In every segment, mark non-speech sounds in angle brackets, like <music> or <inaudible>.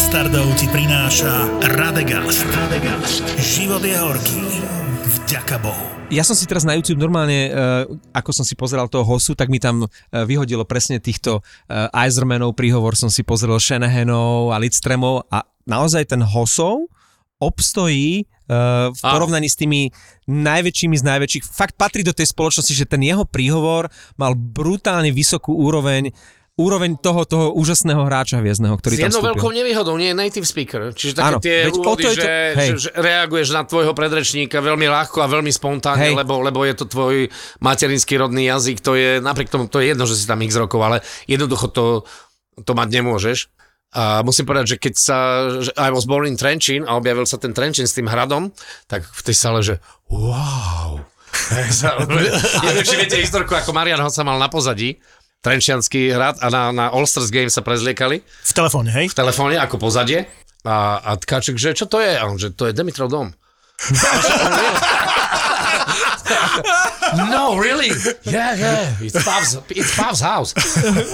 bastardov ti prináša Radegast. Radegast. Život je horký. Vďaka Bohu. Ja som si teraz na YouTube normálne, uh, ako som si pozeral toho hosu, tak mi tam uh, vyhodilo presne týchto uh, Isermanov príhovor, som si pozrel Shanahanov a Lidstremov a naozaj ten hosov obstojí v porovnaní s tými najväčšími z najväčších. Fakt patrí do tej spoločnosti, že ten jeho príhovor mal brutálne vysokú úroveň úroveň toho, toho úžasného hráča hviezdneho, ktorý S jednou veľkou nevýhodou, nie je native speaker. Čiže také Áno, tie úvody, to to- že, hej. že, reaguješ na tvojho predrečníka veľmi ľahko a veľmi spontánne, Hej. lebo, lebo je to tvoj materinský rodný jazyk, to je, napriek tomu, to je jedno, že si tam x rokov, ale jednoducho to, to mať nemôžeš. A musím povedať, že keď sa, že I was born in Trenčín a objavil sa ten Trenčín s tým hradom, tak v tej sále, že wow. <laughs> Neviem, či viete historku, ako Marian Hoca mal na pozadí, Trenčianský hrad a na, na All-Stars Game sa prezliekali V telefóne, hej? v telefóne ako pozadie a, a Tkaček, že čo to je? A on, že to je Dimitrov dom. no, really? Yeah, yeah. It's Pav's, it's Pav's house.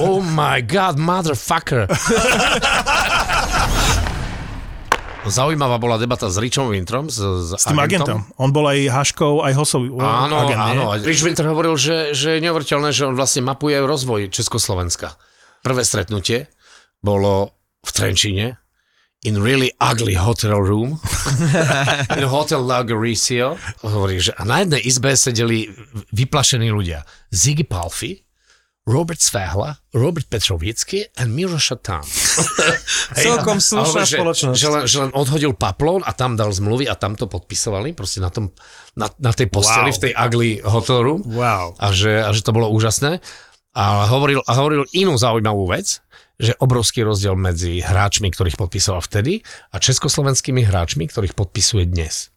Oh my god, motherfucker. Zaujímavá bola debata s Richom Wintrom, s, s, S tým agentom. On bol aj Haškov, aj Hosov Áno, agent, nie? áno. A Rich Winter hovoril, že, že je neuveriteľné, že on vlastne mapuje rozvoj Československa. Prvé stretnutie bolo v Trenčíne in really ugly hotel room <laughs> in hotel Lagorisio. Hovorí, že a na jednej izbe sedeli vyplašení ľudia. Ziggy Palfi, Robert Svehla, Robert Petrovický a Miro Šatán. <laughs> Celkom slušná že, spoločnosť. Že len, že len odhodil paplón a tam dal zmluvy a tam to podpisovali, proste na, tom, na, na tej posteli Wow. v tej ugly hotel room. Wow. A že, a že to bolo úžasné. A hovoril, a hovoril inú zaujímavú vec, že obrovský rozdiel medzi hráčmi, ktorých podpisoval vtedy a československými hráčmi, ktorých podpisuje dnes.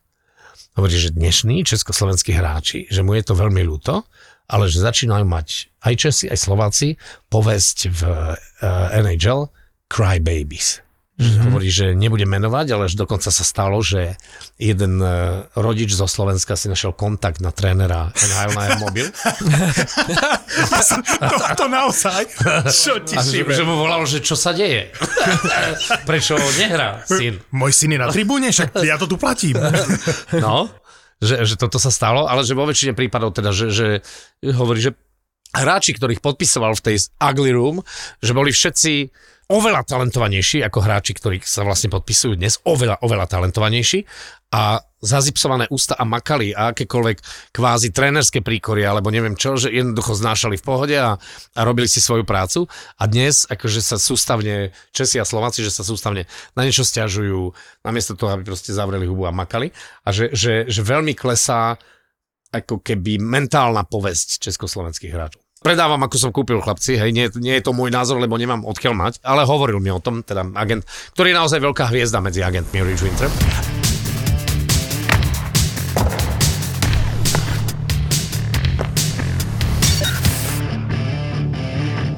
Hovorí, že dnešní československí hráči, že mu je to veľmi ľúto, ale že začínajú mať aj Česi, aj Slováci povesť v uh, NHL Cry Babies. Mhm. Hovorí, že nebude menovať, ale že dokonca sa stalo, že jeden uh, rodič zo Slovenska si našiel kontakt na trénera NHL na jeho mobil <laughs> to, to naozaj? Čo ti a že, že mu volal, že čo sa deje. <laughs> Prečo nehrá syn? Môj syn je na tribúne, však ja to tu platím. No, že, že toto sa stalo, ale že vo väčšine prípadov teda, že, že hovorí, že hráči, ktorých podpisoval v tej ugly room, že boli všetci oveľa talentovanejší ako hráči, ktorých sa vlastne podpisujú dnes, oveľa, oveľa talentovanejší. A zazipsované ústa a makali a akékoľvek kvázi trénerské príkory alebo neviem čo, že jednoducho znášali v pohode a, a robili si svoju prácu. A dnes akože sa sústavne, Česi a Slováci, že sa sústavne na niečo stiažujú, namiesto toho, aby proste zavreli hubu a makali. A že, že, že veľmi klesá ako keby mentálna povesť československých hráčov. Predávam, ako som kúpil chlapci, hej, nie, nie je to môj názor, lebo nemám odkiaľ mať, ale hovoril mi o tom, teda agent, ktorý je naozaj veľká hviezda medzi agentmi Rich Winter.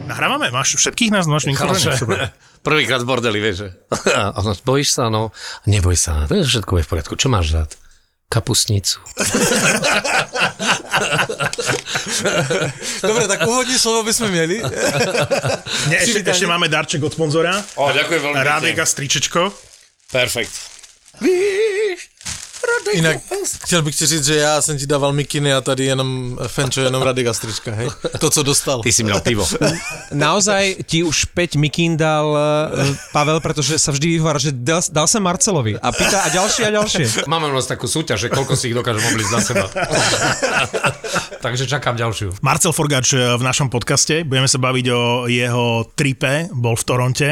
Nahrávame? Máš všetkých nás? Máš. <laughs> Prvýkrát v bordeli, vieš. že. <laughs> Bojíš sa, no. Neboj sa, to je všetko je v poriadku. Čo máš rád? Kapusnicu. <laughs> Dobre, tak úvodní slovo by sme mieli. <laughs> Nie, ešte, ešte máme darček od sponzora. O, ďakujem veľmi Rádek a stričečko. Perfekt. Inak chtěl bych ti říct, že já jsem ti dával mikiny a tady jenom Fenčo, jenom Radek a strička, hej? To, co dostal. Ty si měl pivo. <laughs> Naozaj ti už 5 mikín dal uh, Pavel, pretože sa vždy vyhovára, že dal, dal sa Marcelovi a pýta a ďalšie a ďalšie. Máme u nás takú súťaž, že koľko si ich dokážem obliť na seba. <laughs> Takže čakám ďalšiu. Marcel Forgač eh, v našom podcaste. Budeme sa baviť o jeho tripe, bol v Toronte,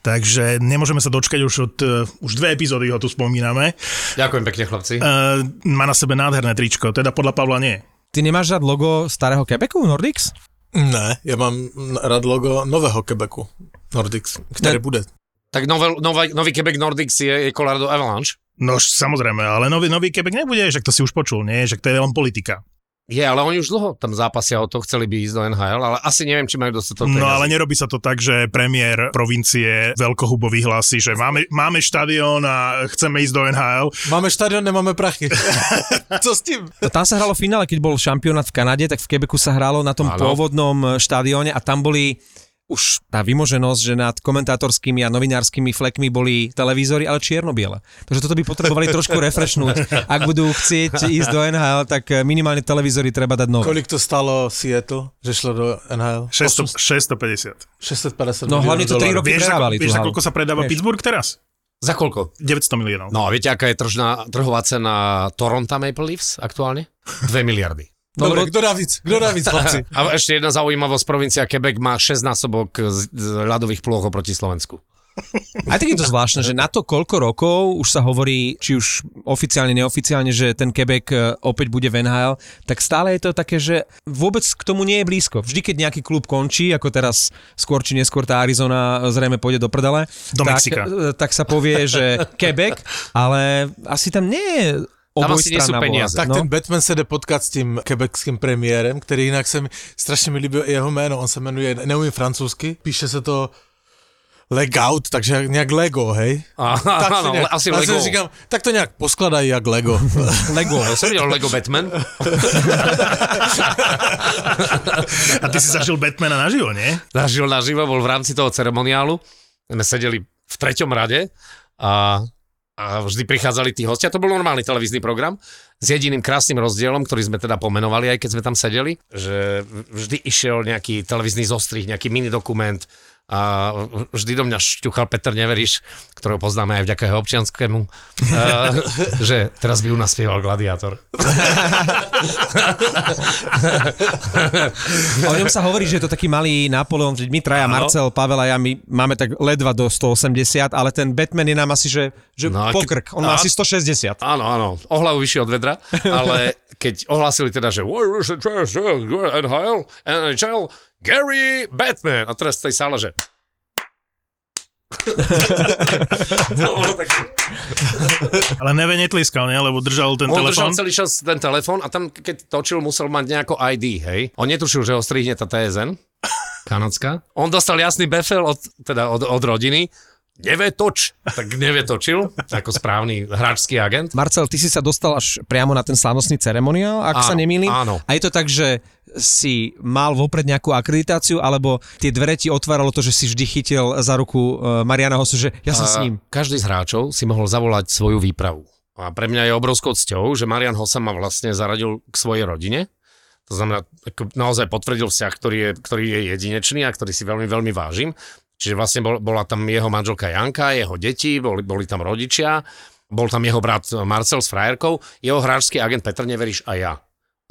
takže nemôžeme sa dočkať už od, eh, už dve epizódy ho tu spomíname. Ďakujem pekne, chlapci. Uh, má na sebe nádherné tričko, teda podľa Pavla nie. Ty nemáš rád logo starého Quebecu, Nordics? Ne, já mám rád logo nového Quebecu, Nordics, které Ne. bude. Tak nový, nový, nový Quebec Nordics je, je Colorado Avalanche. No samozrejme, ale nový, nový Quebec nebude, že to si už počul, nie? Že to je len politika. Je, ale oni už dlho tam zápasia o to, chceli by ísť do NHL, ale asi neviem, či majú dostatok No ale nerobí sa to tak, že premiér provincie veľkohubo vyhlási, že máme, máme štadión a chceme ísť do NHL. Máme štadion, nemáme prachy. <laughs> Co s tím? Tam sa hralo v finále, keď bol šampionát v Kanade, tak v Quebecu sa hralo na tom Áno. pôvodnom štadióne a tam boli už tá vymoženosť, že nad komentátorskými a novinárskymi flekmi boli televízory, ale čierno-biele. Takže toto by potrebovali trošku refreshnúť. Ak budú chcieť ísť do NHL, tak minimálne televízory treba dať nové. Kolik to stalo Seattle, že šlo do NHL? 600, 650. 650 No hlavne to 3 miliónov dolárov. roky Vieš, tú vieš za koľko sa predáva Vieš. Pittsburgh teraz? Za koľko? 900 miliónov. No a viete, aká je tržná, trhová cena Toronto Maple Leafs aktuálne? 2 miliardy. Dobre, kto dá víc? Kto dá víc, <laughs> chlapci? A ešte jedna zaujímavosť, provincia Quebec má 6 násobok z, z ľadových plôch oproti Slovensku. Aj tak je to zvláštne, že na to koľko rokov už sa hovorí, či už oficiálne, neoficiálne, že ten Quebec e, opäť bude v NHL, tak stále je to také, že vôbec k tomu nie je blízko. Vždy, keď nejaký klub končí, ako teraz skôr či neskôr tá Arizona zrejme pôjde do prdele, Do tak, Mexika. e, tak sa povie, že <laughs> Quebec, ale asi tam nie je Tam asi nie sú peniaze. Tak ten Batman se jde potkat s tím quebeckým premiérem, který jinak se mi strašně mi líbil i jeho jméno, on se jmenuje, neumím francouzsky, píše se to Legout, takže nějak Lego, hej? A, Tak áno, nějak, asi Lego. říkám, tak to nějak poskladají jak Lego. <laughs> Lego. Ja som videl Lego Batman. <laughs> A ty si zažil Batmana naživo, nie? Zažil naživo, bol v rámci toho ceremoniálu. My sedeli v treťom rade a, a vždy prichádzali tí hostia. To bol normálny televízny program s jediným krásnym rozdielom, ktorý sme teda pomenovali, aj keď sme tam sedeli, že vždy išiel nejaký televízny zostrih, nejaký mini dokument a vždy do mňa šťuchal Peter Neveriš, ktorého poznáme aj vďaka jeho občianskému, a, <laughs> že teraz by u nás spieval Gladiátor. <laughs> O ňom sa hovorí, že je to taký malý Napoleon, že my traja, Áno. Marcel, Pavel a ja, my máme tak ledva do 180, ale ten Batman je nám asi, že, že No, pokrk, on má asi 160. Áno, áno, o hlavu vyššie od vedra, <laughs> ale keď ohlásili teda, že NHL, NHL, Gary Batman. A teraz v tej sále, že... <laughs> Ale Neve netliskal, nie? Lebo držal ten On držal telefón. celý čas ten telefón a tam, keď točil, musel mať nejako ID, hej. On netušil, že ho strihne tá TSN, kanadská. On dostal jasný befel od, teda od, od rodiny, nevie toč, tak nevie točil, ako správny hráčský agent. Marcel, ty si sa dostal až priamo na ten slávnostný ceremoniál, ak Áno, sa nemýlim. áno. A je to tak, že si mal vopred nejakú akreditáciu, alebo tie dvere ti otváralo to, že si vždy chytil za ruku eh, Mariana Hosu, že ja som s A ním. Každý z hráčov si mohol zavolať svoju výpravu. A pre mňa je obrovskou cťou, že Marian Hossa ma vlastne zaradil k svojej rodine. To znamená, naozaj potvrdil vzťah, ktorý je, ktorý je jedinečný a ktorý si veľmi, veľmi vážim. Čiže vlastne bol, bola tam jeho manželka Janka, jeho deti, boli, boli tam rodičia, bol tam jeho brat Marcel s frajerkou, jeho hráčský agent Petr Neveriš a ja.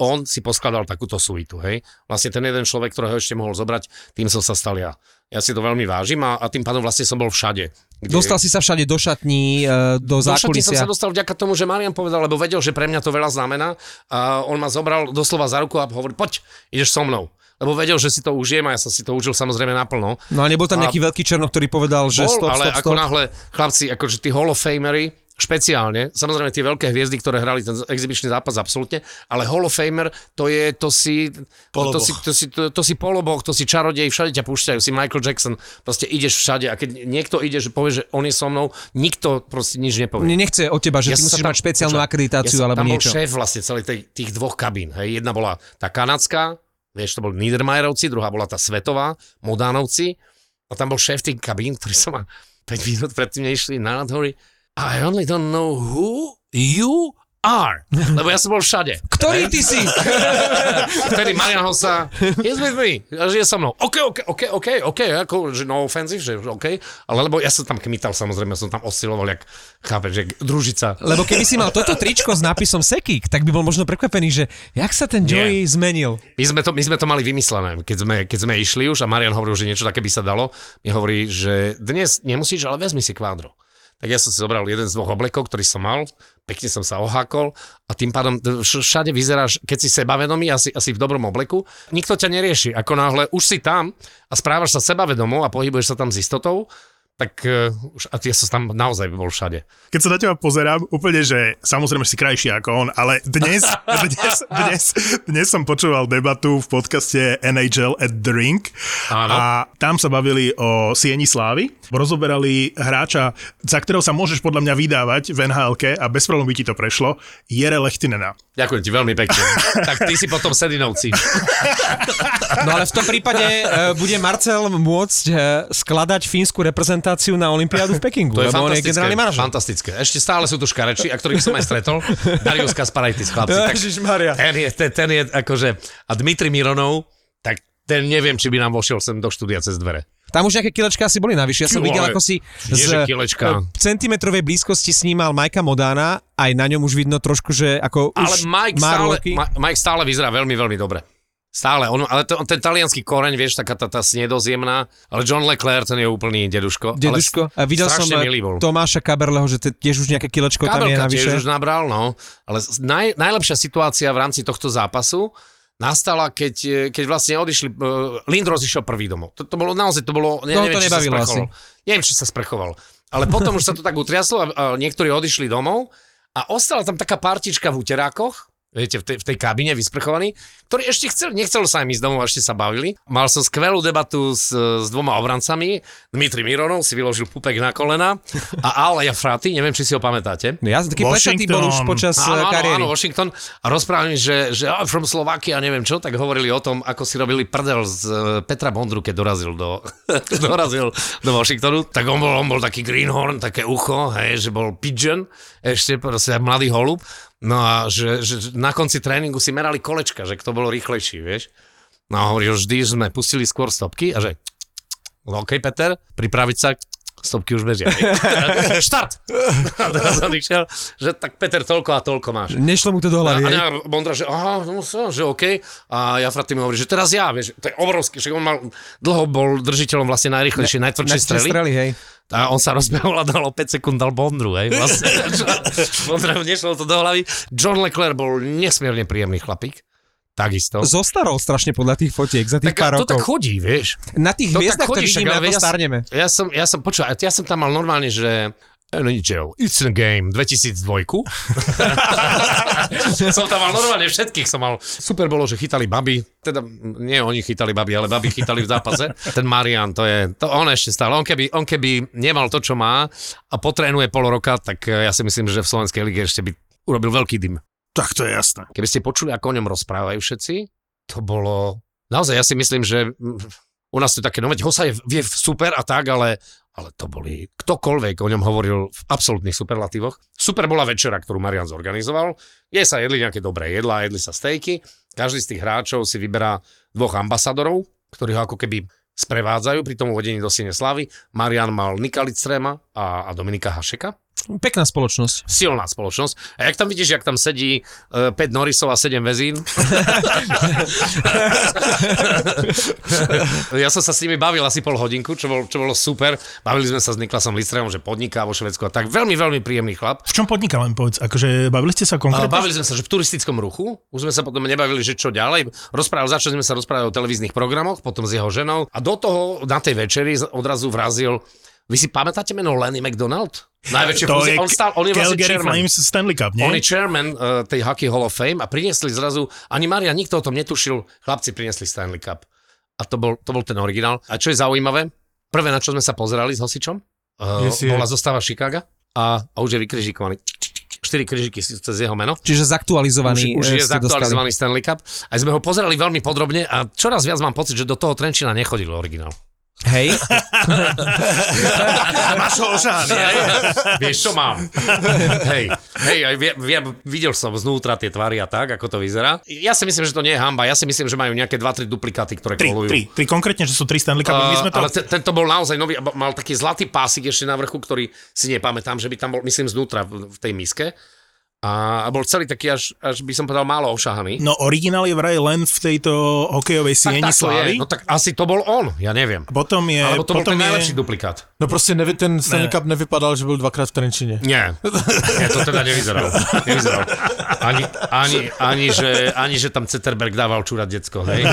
On si poskladal takúto suitu, hej. Vlastne ten jeden človek, ktorého ešte mohol zobrať, tým som sa stal ja. Ja si to veľmi vážim a, a tým pádom vlastne som bol všade. Kde- Dostal si sa všade do šatní, eh, do do šatní som zákulisia. sa dostal vďaka tomu, že Marian povedal, lebo vedel, že pre mňa to veľa znamená a on ma zobral doslova za ruku a hovorí, poď, ideš so mnou. Lebo vedel, že si to užijem a ja som si to užil samozrejme naplno. No a nebol tam A- nejaký veľký černok, ktorý povedal, že Bol, stop, ale stop, ako náhle, chlapci, akože tí Hall of Famery, špeciálne, samozrejme tie veľké hviezdy, ktoré hrali ten exibičný zápas, absolútne, ale Hall of Famer, to je, to si, to Poloboh. si, to si, to, to si poloboh, to si čarodej, všade ťa púšťajú, si Michael Jackson, proste ideš všade a keď niekto ide, že povie, že on je so mnou, nikto proste nič nepovie. Nechce od teba, že ty som musíš sa tam- mať špeciálnu počúvaj, akreditáciu ja alebo tam niečo. bol šéf vlastne celej tej, tých dvoch kabín. Hej. Jedna bola tá kanadská, vieš, to boli Niedermayerovci, druhá bola tá svetová, Modánovci. A tam bol šéf tých kabín, ktorý som ma 5 minút predtým neišli na hovorí I only don't know who you are. Lebo ja som bol všade. Ktorý ty si? <laughs> Vtedy Marian Hossa, he's with me, žije so mnou. OK, OK, OK, OK, OK, ako, že no offensive, že OK, ale lebo ja som tam kmital, samozrejme, som tam osciloval, jak, chápeš, že družica. Lebo keby si mal toto tričko s nápisom Sekik, tak by bol možno prekvapený, že jak sa ten Joey zmenil. My sme, to, my sme to mali vymyslené, keď sme, keď sme išli už a Marian hovoril, že niečo také by sa dalo. Mi hovorí, že dnes nemusíš, ale vezmi si kvádro. Tak ja som si zobral jeden z dvoch oblekov, ktorý som mal, pekne som sa ohákol a tým pádom vš- všade vyzeráš, keď si sebavedomý, asi, asi v dobrom obleku, nikto ťa nerieši. Ako náhle už si tam a správaš sa sebavedomo a pohybuješ sa tam s istotou, tak uh, už, a ja som tam naozaj bol všade. Keď sa na teba pozerám, úplne, že samozrejme si krajší ako on, ale dnes, <laughs> dnes, dnes, dnes som počúval debatu v podcaste NHL at the Áno. a tam sa bavili o Sieni Slávy. Rozoberali hráča, za ktorého sa môžeš podľa mňa vydávať v nhl a bez problémov by ti to prešlo, Jere Lechtinena. Ďakujem ti veľmi pekne. <laughs> tak ty si potom Sedinovci. <laughs> No ale v tom prípade uh, bude Marcel môcť uh, skladať fínsku reprezentáciu na Olympiádu v Pekingu, To je lebo on je fantastické. generálny manažer. fantastické. Ešte stále sú tu škareči, a ktorých som aj stretol. <laughs> Darius Kasparaitis, chlapci. Ježišmaria. ten, je, ten, ten je akože... A Dmitri Mironov, tak ten neviem, či by nám vošiel sem do štúdia cez dvere. Tam už nejaké kilečka asi boli navyše. Ja som videl, ako si z e, centimetrovej blízkosti snímal Majka Modána. Aj na ňom už vidno trošku, že ako Ale už Mike má stále, roky. Mike stále vyzerá veľmi, veľmi dobre. Stále, on, ale to, ten talianský koreň, vieš, taká tá, tá snedozjemná, ale John Leclerc, ten je úplný deduško. Deduško. A Ale videl som e, milý. Tomáša Kaberleho, že te, tiež už nejaké kilečko tam je Kabelka navyše. tiež už nabral, no. Ale naj, najlepšia situácia v rámci tohto zápasu nastala, keď, e, keď vlastne odišli, uh, Lindros išiel prvý domov. To, to bolo naozaj, to bolo, Toho neviem, to či sa sprchoval. Neviem, či sa sprchoval. Ale potom už sa to tak utriaslo a, a niektorí odišli domov a ostala tam taká partička v uterákoch, viete, v tej, v tej kabine vysprchovaní, ktorí ešte chceli, nechcelo sa im ísť domov, ešte sa bavili. Mal som skvelú debatu s, s dvoma obrancami. Dmitri Mironov si vyložil pupek na kolena a Al Jafrati, neviem, či si ho pamätáte. No ja taký plešatý bol už počas e, Áno, áno, kariéry. áno, Washington. A rozprávali, že, že ah, from Slovakia, neviem čo, tak hovorili o tom, ako si robili prdel z eh, Petra Bondru, keď dorazil do, <laughs> dorazil do Washingtonu. Tak on bol, on bol taký greenhorn, také ucho, hej, že bol pigeon, ešte proste mladý holub. No a že, že na konci tréningu si merali kolečka, že kto bol rýchlejší, vieš. No a hovoril, vždy sme pustili skôr stopky a že OK, Peter, pripraviť sa, stopky už bežia. <laughs> Štart! A teraz on išiel, že tak Peter, toľko a toľko máš. Nešlo mu to do A, hlavy, hej? a Bondra, že aha, no, so, že OK. A Jafraty mi hovorí, že teraz ja, vieš, to je obrovský, že on mal, dlho bol držiteľom vlastne najrychlejšej, najtvrdšej Na strely. strely, hej. A on sa rozbehol a dal o 5 sekúnd dal Bondru, hej, vlastne. <laughs> Bondra nešlo to do hlavy. John Leclerc bol nesmierne príjemný chlapík. Takisto. Zostarol strašne podľa tých fotiek za tých Tak pár to tak rokov. chodí, vieš. Na tých To hviezdach tak to však, vidíme, ale ja starneme. Ja som, ja som, počúva, ja som tam mal normálne, že eh, no nič, It's a Game 2002. <laughs> som tam mal normálne všetkých, som mal, super bolo, že chytali baby, teda nie oni chytali baby, ale baby chytali v zápase. <laughs> Ten Marian, to je, to on ešte stále, on keby, on keby nemal to, čo má a potrénuje pol roka, tak eh, ja si myslím, že v Slovenskej lige ešte by urobil veľký dym. Tak to je jasné. Keby ste počuli, ako o ňom rozprávajú všetci, to bolo... Naozaj, ja si myslím, že u nás to je také, no veď Hosa je, vie super a tak, ale, ale to boli... Ktokoľvek o ňom hovoril v absolútnych superlatívoch. Super bola večera, ktorú Marian zorganizoval. Je sa jedli nejaké dobré jedlá, jedli sa stejky. Každý z tých hráčov si vyberá dvoch ambasadorov, ktorí ho ako keby sprevádzajú pri tom uvedení do Siene Slavy. Marian mal Nika Lidstrema a, a Dominika Hašeka Pekná spoločnosť. silná spoločnosť. A jak tam vidíš, jak tam sedí uh, 5 Norrisov a 7 Vezín? <laughs> ja som sa s nimi bavil asi pol hodinku, čo, bol, čo bolo super. Bavili sme sa s Niklasom Listreom, že podniká vo Švedsku a tak. Veľmi, veľmi príjemný chlap. V čom podniká len povedz? Akože bavili ste sa konkrétne? bavili sme sa, že v turistickom ruchu, už sme sa potom nebavili, že čo ďalej. Rozprával, začali sme sa rozprávať o televíznych programoch, potom s jeho ženou a do toho na tej večeri odrazu vrazil vy si pamätáte meno Lenny McDonald? Najväčšie to fúzie. je on, stal, on je vlastne chairman. Flames Stanley Cup, nie? On je chairman uh, tej Hockey Hall of Fame a priniesli zrazu, ani Maria, nikto o tom netušil, chlapci priniesli Stanley Cup. A to bol, to bol ten originál. A čo je zaujímavé, prvé, na čo sme sa pozerali s Hosičom, uh, Yes, yes. bola zostava Chicaga a, a už je vykrižikovaný. Štyri križiky cez jeho meno. Čiže zaktualizovaný Už, už eh, je ste dostali. zaktualizovaný Stanley Cup. A sme ho pozerali veľmi podrobne a čoraz viac mám pocit, že do toho Trenčina nechodil originál. Hej, <laughs> Máš ho. Vieš, čo mám? Hej, hej, aj vie, vie, videl som znútra tie tvary a tak, ako to vyzerá. Ja si myslím, že to nie je hamba. Ja si myslím, že majú nejaké 2-3 duplikáty, ktoré Tri, kolujú. tri, tri, konkrétne, že sú tri Stanley Cupy. My Uh, to... ale te, tento bol naozaj nový, mal taký zlatý pásik ešte na vrchu, ktorý si nepamätám, že by tam bol, myslím, znútra v tej miske. A bol celý taký až, až by som povedal málo ošahaný. No originál je vraj len v tejto hokejovej sieni tak, slávy. No tak asi to bol on, ja neviem. Potom je... Alebo to bol potom ten je, najlepší duplikát. No prostě nevy, ten Ne. Stanley Cup nevypadal, že byl dvakrát v Trenčíně. Nie, nie to teda nevyzeral. nevyzeral. Ani, ani, ani, že, ani, že tam Zetterberg dával čúrať decko, hej?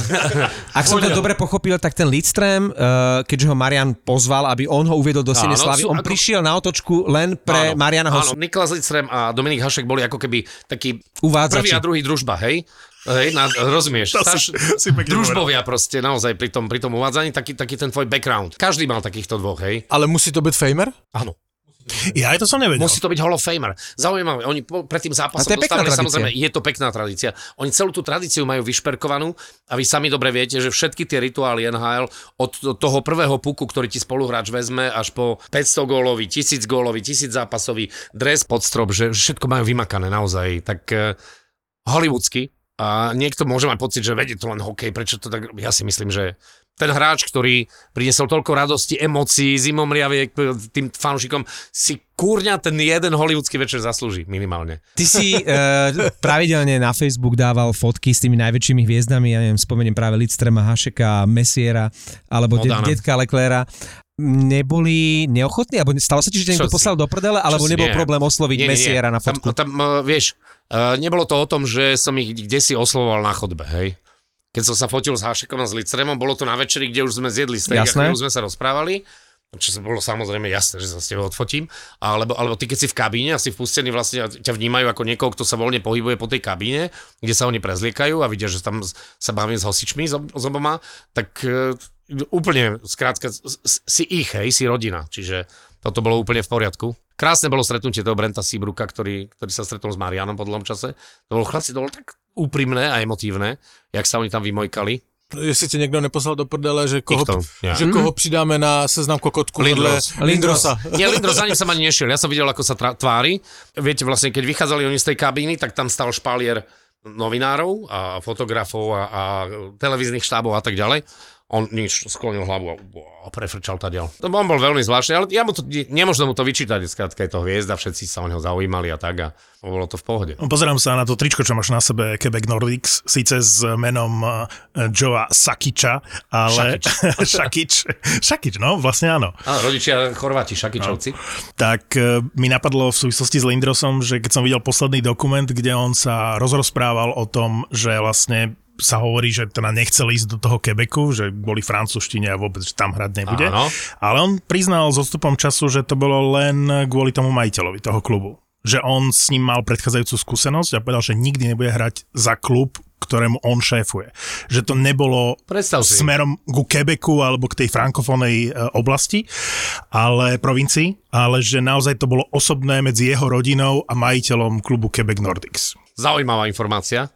<laughs> Ak som to dobre pochopil, tak ten Lidström, uh, keďže ho Marian pozval, aby on ho uviedol do Siene Áno, Slavy, sú on ako- prišiel na otočku len pre Áno, Mariana Áno, Hosu. Niklas Lidström a Dominik Hašek boli ako keby taký Uvádzači. prvý a druhý družba, hej? Hej, na, rozumieš? <laughs> To Starš, si- si družbovia proste naozaj pri tom, pri tom uvádzaní, taký, taký ten tvoj background. Každý mal takýchto dvoch, hej? Ale musí to být Famer? Áno. Ja aj to som nevedel. Musí to byť Hall of Famer. Zaujímavé, oni po, pred tým A zápasom to je pekná dostávali, tradícia. samozrejme, je to pekná tradícia. Oni celú tú tradíciu majú vyšperkovanú a vy sami dobre viete, že všetky tie rituály NHL od toho prvého puku, ktorý ti spoluhráč vezme, až po 500 gólový, 1000 gólový, 1000 zápasový dres pod strop, že všetko majú vymakané naozaj. Tak uh, hollywoodsky. A niekto môže mať pocit, že vedie to len hokej, prečo to tak... Ja si myslím, že ten hráč, ktorý priniesol toľko radosti, emócií, zimomriaviek tým fanúšikom, si kúrňa ten jeden hollywoodsky večer zaslúži minimálne. Ty si uh, pravidelne na Facebook dával fotky s tými najväčšími hviezdami, ja neviem, spomeniem práve Lidstrema, Hašeka, Messiera, alebo de- detka Leclera. Neboli neochotní? Alebo stalo sa ti, že niekto poslal do prdele? Alebo nebol Nie. problém osloviť Nie, nie, nie. Messiera na fotku? Tam, tam uh, vieš, uh, nebolo to o tom, že som ich kde si oslovoval na chodbe, hej. Keď som sa fotil s Hašekom a s Litremom, bolo to na večeri, kde už sme zjedli steak a Jasné. chvíľu sme sa rozprávali. Čo sa bolo samozrejme jasné, že sa s tebou odfotím. Alebo, alebo ty, keď si v kabíne a si vpustený, vlastne a ťa vnímajú ako niekoho, kto sa voľne pohybuje po tej kabíne, kde sa oni prezliekajú a vidia, že tam sa bavím s hosičmi, s, ob- s oboma, tak uh, úplne, skrátka, si ich, hej, si rodina. Čiže toto bolo úplne v poriadku. Krásne bolo stretnutie toho Brenta Seabruka, ktorý, ktorý sa stretol s Marianom po dlhom čase. To bolo chlapci, to bolo tak úprimné a emotívne, jak sa oni tam vymojkali. Jestli tě někdo neposlal do prdele, že koho, Nikto, nie. že koho přidáme na seznam kokotku Lindros. vedle Lindrosa. Nie, Lindro za ním som ani nešiel. Ja som videl, ako sa tra- tvári. Viete, vlastne, keď vychádzali oni z tej kabíny, tak tam stal špalier novinárov a fotografov a, a televíznych štábov a tak ďalej. On nič, sklonil hlavu a prefrčal tadiaľ. To on bol veľmi zvláštny, ale ja mu to, nemôžem mu to vyčítať, skrátka je to hviezda, všetci sa o neho zaujímali a tak a bolo to v pohode. Pozerám sa na to tričko, čo máš na sebe Quebec Nordics, síce s menom uh, Joea Sakiča, ale... Šakič. Šakič, <laughs> no, vlastne áno. A rodičia Chorváti, Šakičovci. Tak e, mi napadlo v súvislosti s Lindrosom, že keď som videl posledný dokument, kde on sa rozrozprával o tom, že vlastne sa hovorí, že teda nechcel ísť do toho Quebecu, že boli francúzštine a vôbec že tam hrať nebude. Áno. Ale on priznal s odstupom času, že to bolo len kvôli tomu majiteľovi toho klubu. Že on s ním mal predchádzajúcu skúsenosť a povedal, že nikdy nebude hrať za klub, ktorému on šéfuje. Že to nebolo Predstav si. smerom ku Quebecu alebo k tej frankofónnej e, oblasti, ale provincii, ale že naozaj to bolo osobné medzi jeho rodinou a majiteľom klubu Quebec Nordics. Zaujímavá informácia.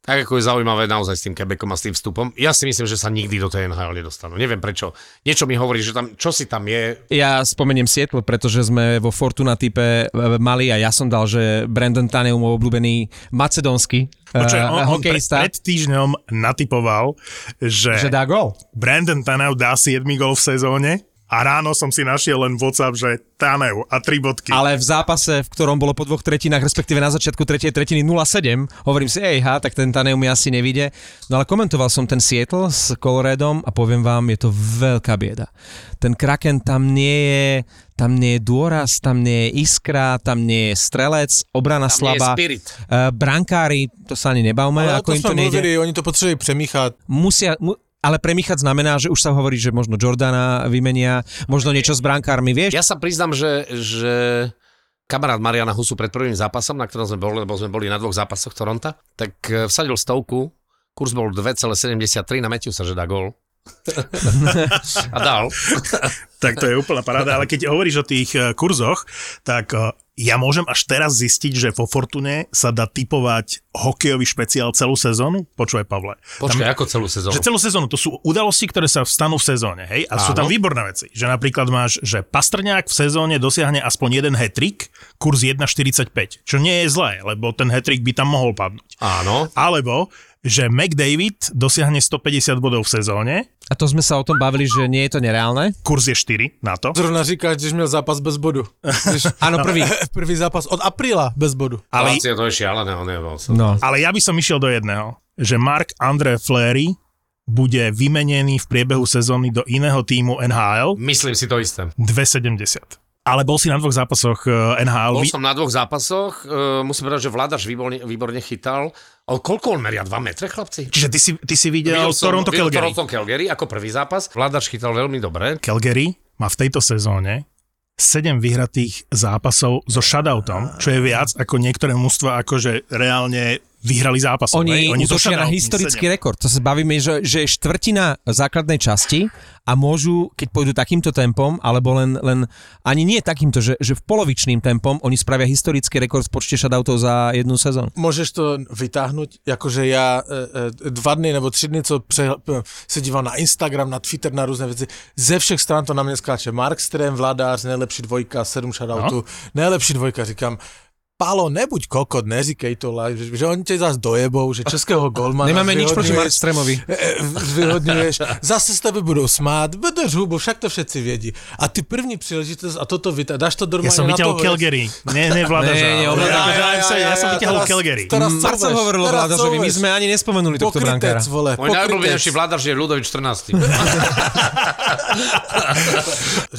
Tak ako je zaujímavé naozaj s tým Quebecom a s tým vstupom. Ja si myslím, že sa nikdy do tej NHL nedostanú. Neviem prečo. Niečo mi hovorí, že tam, čo si tam je, Ja spomeniem Seattle, pretože sme vo Fortuna type e, mali a ja som dal, že Brandon Taneum, môj obľúbený macedónsky Počuj, uh, on, on pre, hokejista, pred týždňom natypoval, že, že dá gol. Brandon Tanev dá 7 gol v sezóne a ráno som si našiel len WhatsApp, že Tanev a tri bodky. Ale v zápase, v ktorom bolo po dvoch tretinách, respektíve na začiatku tretej tretiny 0-7, hovorím si, ej, ha, tak ten Taneum mi asi nevíde. No ale komentoval som ten Seattle s Coloradom a poviem vám, je to veľká bieda. Ten Kraken tam nie je, tam nie je dôraz, tam nie je iskra, tam nie je strelec, obrana tam nie je slabá. spirit. Uh, brankári, to sa ani nebavme, Ale ako to im to nejde. mluvili, oni to potřebují přemíchat. Musia, mu, ale premichať znamená, že už sa hovorí, že možno Jordana vymenia, možno niečo s brankármi, vieš? Ja sa priznám, že, že kamarát Mariana Husu pred prvým zápasom, na ktorom sme boli, lebo sme boli na dvoch zápasoch Toronta, tak eh, vsadil stovku, kurz bol 2,73 na Matthewsa, že dá gól. A dal. Tak to je úplná paráda, ale keď hovoríš o tých e, kurzoch, tak e, ja môžem až teraz zistiť, že vo Fortune sa dá typovať hokejový špeciál celú sezónu? Počúvaj, Pavle. Počkaj, ako celú sezónu? Že celú sezónu, to sú udalosti, ktoré sa vstanú v sezóne, hej? A sú tam Áno. výborné veci. Že napríklad máš, že Pastrňák v sezóne dosiahne aspoň jeden hetrik, kurz 1,45, čo nie je zlé, lebo ten hetrik by tam mohol padnúť. Áno. Alebo že McDavid dosiahne 150 bodov v sezóne, A to sme sa o tom bavili, že nie je to nereálne. kurz je 4 na to, Zrovna říkáš, když měl zápas bez bodu. Áno, <laughs> prvý. <laughs> prvý zápas od apríla bez bodu. ale, Ale... To je šialené, on je. No. ale ja by som išiel do jedného, že Mark André Fleury bude vymenený v priebehu sezóny do iného týmu NHL Myslím si to isté. 270. Ale bol si na dvoch zápasoch eh, NHL. Bol som na dvoch zápasoch, uh, musím povedať, že Vládaš výborne, výborne chytal. Ale koľko on meria? 2 metre, chlapci? Čiže ty si, ty si videl, Videl som- Toronto Calgary. Toronto Calgary ako prvý zápas. Vládač chytal veľmi dobre. Calgary má v tejto sezóne 7 vyhratých zápasov so shutoutom, čo je viac ako niektoré mužstva akože reálne vyhrali zápasov. Oni, oni útočia na historický sedem. rekord. To sa bavíme, že, že je štvrtina základnej časti a môžu, keď pôjdu takýmto tempom, alebo len, len ani nie takýmto, že, že v polovičným tempom, oni spravia historický rekord v počte shoutoutov za jednu sezónu. Můžeš to vytáhnout, jakože já e, e, dva dny nebo tři dny, co pře, p- se dívám na Instagram, na Twitter, na různé věci, ze všech stran to na mě skáče. Mark Strem, Vladář, nejlepší dvojka, sedm shoutoutů, no. nejlepší dvojka, říkám, Pálo, nebuď kokot, neříkej to že, že oni tě zase dojebou, že českého golmana Nemáme nič proti Markstremovi. <laughs> e, e, Zvyhodňuješ, zase z tebe budou smát, vedeš hubu, však to všetci vědí. A ty první příležitost a toto vytá, dáš to Ja normálne som na vyťahol Calgary. Nie, nie, vláda. Nie, nie, ja, ja, ja, ja, ja som vyťahol Calgary. Mm, Marcel hovoril o teraz Vládažovi, my sme ani nespomenuli tohto brankára. Pokrytec, vole, Môj najobľúbenejší vládač je Ľudovič 14. <laughs>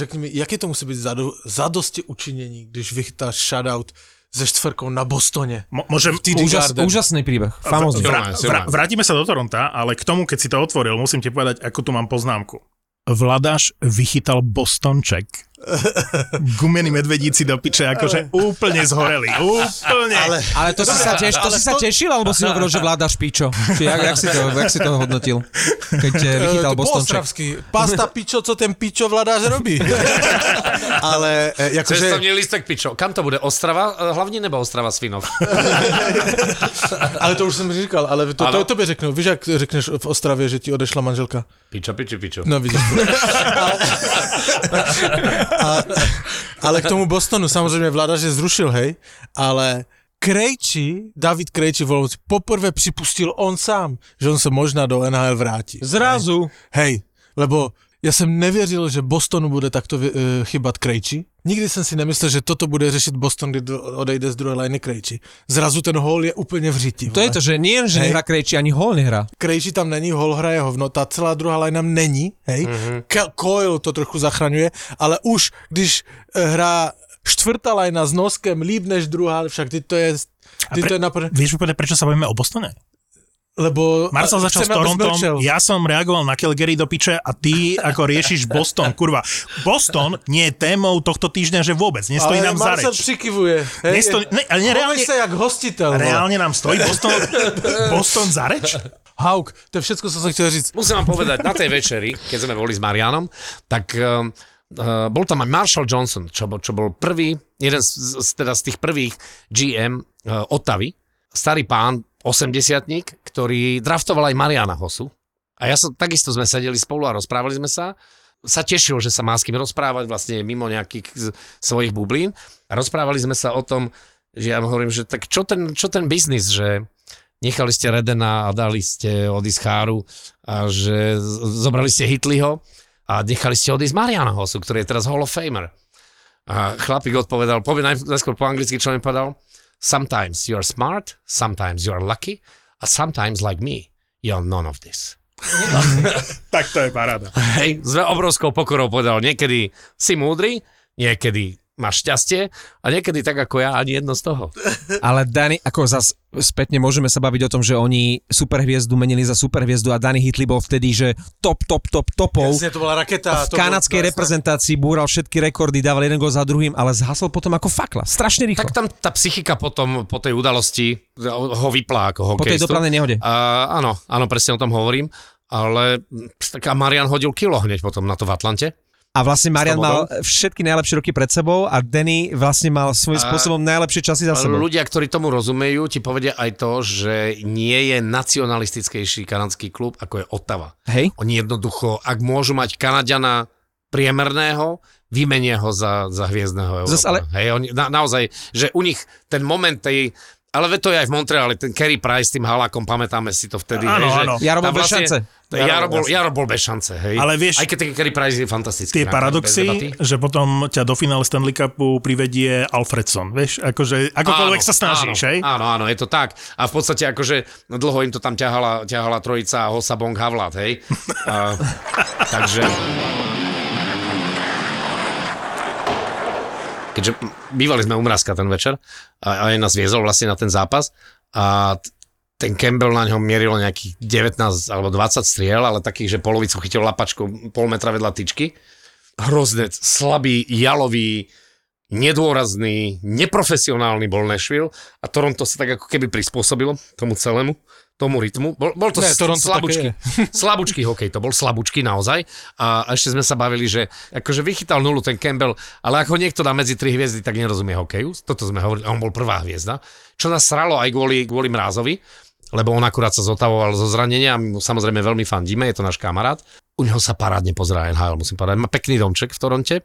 Řekni mi, jaké to musí být zado, zadosti učinění, když vychytáš shoutout ze štvrkou na Bostoně? Mo- Môžem, TD Úžas, Garden. úžasný príbeh. Famózny. Vra, vra, vrátime sa do Toronta, ale k tomu, keď si to otvoril, musím ti povedať, ako tu mám poznámku. Vladaš vychytal Bostonček. Gumení medvedíci do piče, akože úplne zhoreli. Úplne. Ale, Ale to si sa, teš, to si sa tešil, alebo si hovoril, že vládaš pičo? Či jak, jak, si to, jak si to hodnotil, keď eh, vychytal Bostonček? Pasta pičo, co ten pičo vladář robí. <laughs> Ale e, jakože... Cestovný listek pičo. Kam to bude? Ostrava? Eh, Hlavně nebo Ostrava Svinov? <laughs> Ale to už jsem říkal, ale to, to, Ano. to by řeknu. Víš, jak řekneš v Ostravě, že ti odešla manželka? Pičo, pičo, pičo. No vidíš. <laughs> ale, a, ale k tomu Bostonu samozřejmě vláda, že zrušil, hej, ale Krejči, David Krejči v Olomouci poprvé připustil on sám, že on se možná do NHL vrátí. Zrazu. Hej, lebo já jsem nevěřil, že Bostonu bude takto uh, chybat Krejči. Nikdy jsem si nemyslel, že toto bude řešit Boston, kdy odejde z druhé liny Krejči. Zrazu ten hol je úplně v řiti. To je to, že nie, že Hej. nehrá Krejči, ani hol nehrá. Krejči tam není, hol hraje hovno, ta celá druhá line není, hej. Mm-hmm. Coil to trochu zachraňuje, ale už když eh, hrá čtvrtá lajna s noskem líp než druhá, však ty to je, ty pre- to je napr- Vieš povedať, prečo sa bavíme o Bostone? Lebo... Marcel a- začal s Torontom, ja som reagoval na Calgary do piče a ty ako riešiš Boston, kurva. Boston nie je témou tohto týždňa, že vôbec, nestojí ale nám za Marcel reč. přikivuje. Hej, Nestojí, ne, ale nereálne, sa jak hostitel. vole. reálne nám stojí Boston, Boston za reč? Hauk, to je všetko, co som chcel říct. Musím vám povedať, na tej večeri, keď sme boli s Marianom, tak um, uh, bol tam aj Marshall Johnson, čo bol, čo bol prvý, jeden z, z, teda z tých prvých GM uh, Otavy, starý pán, 80 ktorý draftoval aj Mariana Hosu. A ja som, takisto sme sedeli spolu a rozprávali sme sa. Sa tešil, že sa má s kým rozprávať vlastne mimo nejakých svojich bublín. A rozprávali sme sa o tom, že ja hovorím, že tak čo ten, čo ten biznis, že nechali ste Redena a dali ste odísť Cháru a že zobrali ste Hitliho a nechali ste odísť Mariana Hosu, ktorý je teraz Hall of Famer. A chlapík odpovedal, povie naj- najskôr po anglicky, čo mi povedal, sometimes you are smart, sometimes you are lucky, a sometimes like me, you are none of this. Tak to je paráda. Hej, s obrovskou pokorou povedal, niekedy si múdry, niekedy máš šťastie a niekedy tak ako ja ani jedno z toho. <laughs> Ale Dani, ako zas spätne môžeme sa baviť o tom, že oni superhviezdu menili za superhviezdu a Dani Hitli bol vtedy, že top, top, top, topov. Jasne, to bola raketa. v kanadskej reprezentácii búral všetky rekordy, dával jeden gol za druhým, ale zhasol potom ako fakla. Strašne rýchlo. Tak tam tá psychika potom, po tej udalosti ho vyplá ako po tej hokejistu. dopravnej nehode. A, áno, áno, presne o tom hovorím. Ale tak a Marian hodil kilo hneď potom na to v Atlante. A vlastne Marian mal všetky najlepšie roky pred sebou a Danny vlastne mal svojím A- spôsobom najlepšie časy za sebou. ľudia, ktorí tomu rozumejú, ti povedia aj to, že nie je nacionalistickejší kanadský klub, ako je Ottawa. Hej? Oni jednoducho, ak môžu mať Kanadiana priemerného, vymenia ho za, za hviezdného Európa. Zas ale- Hej, oni, na, naozaj, že u nich ten moment tej Ale ve to je aj v Montreale, ten Kerry Price s tým halákom, pamätáme si to vtedy. Áno, hej, že áno. Jaro bol tam bez šance. Jaro bol, Jaro bol bez šance, hej. Ale vieš- Aj keď ten Kerry Price je fantastický. Tie paradoxy, že potom ťa do finále Stanley Cupu privedie Alfredson, vieš, akože akokoľvek Áno, sa snažíš, áno, hej? Áno, áno, je to tak. A v podstate akože no dlho im to tam ťahala, ťahala trojica Hosa Bong Havlat, hej. A, <laughs> takže... Keďže bývali sme u Mrazka ten večer a aj nás viezol vlastne na ten zápas a ten Campbell na ňom mieril nejakých 19 alebo 20 striel, ale takých, že polovicu chytil lapačkou pol metra vedľa tyčky. Hroznec, slabý, jalový, nedôrazný, neprofesionálny bol Nashville a Toronto sa tak ako keby prispôsobilo tomu celému, tomu rytmu. Bol, bol to Ne, s- Toronto slabúčky, také slabúčky <laughs> hokej, to bol slabúčky naozaj. A ešte sme sa bavili, že akože vychytal nulu ten Campbell, ale ako niekto dá medzi tri hviezdy, tak nerozumie hokeju, toto sme hovorili, a on bol prvá hviezda, čo nás sralo aj kvôli, kvôli Mrázovi, lebo on akurát sa zotavoval zo zranenia a my mu samozrejme veľmi fandíme, je to náš kamarát. U neho sa parádne pozerá NHL, musím povedať. Má pekný domček v Toronte,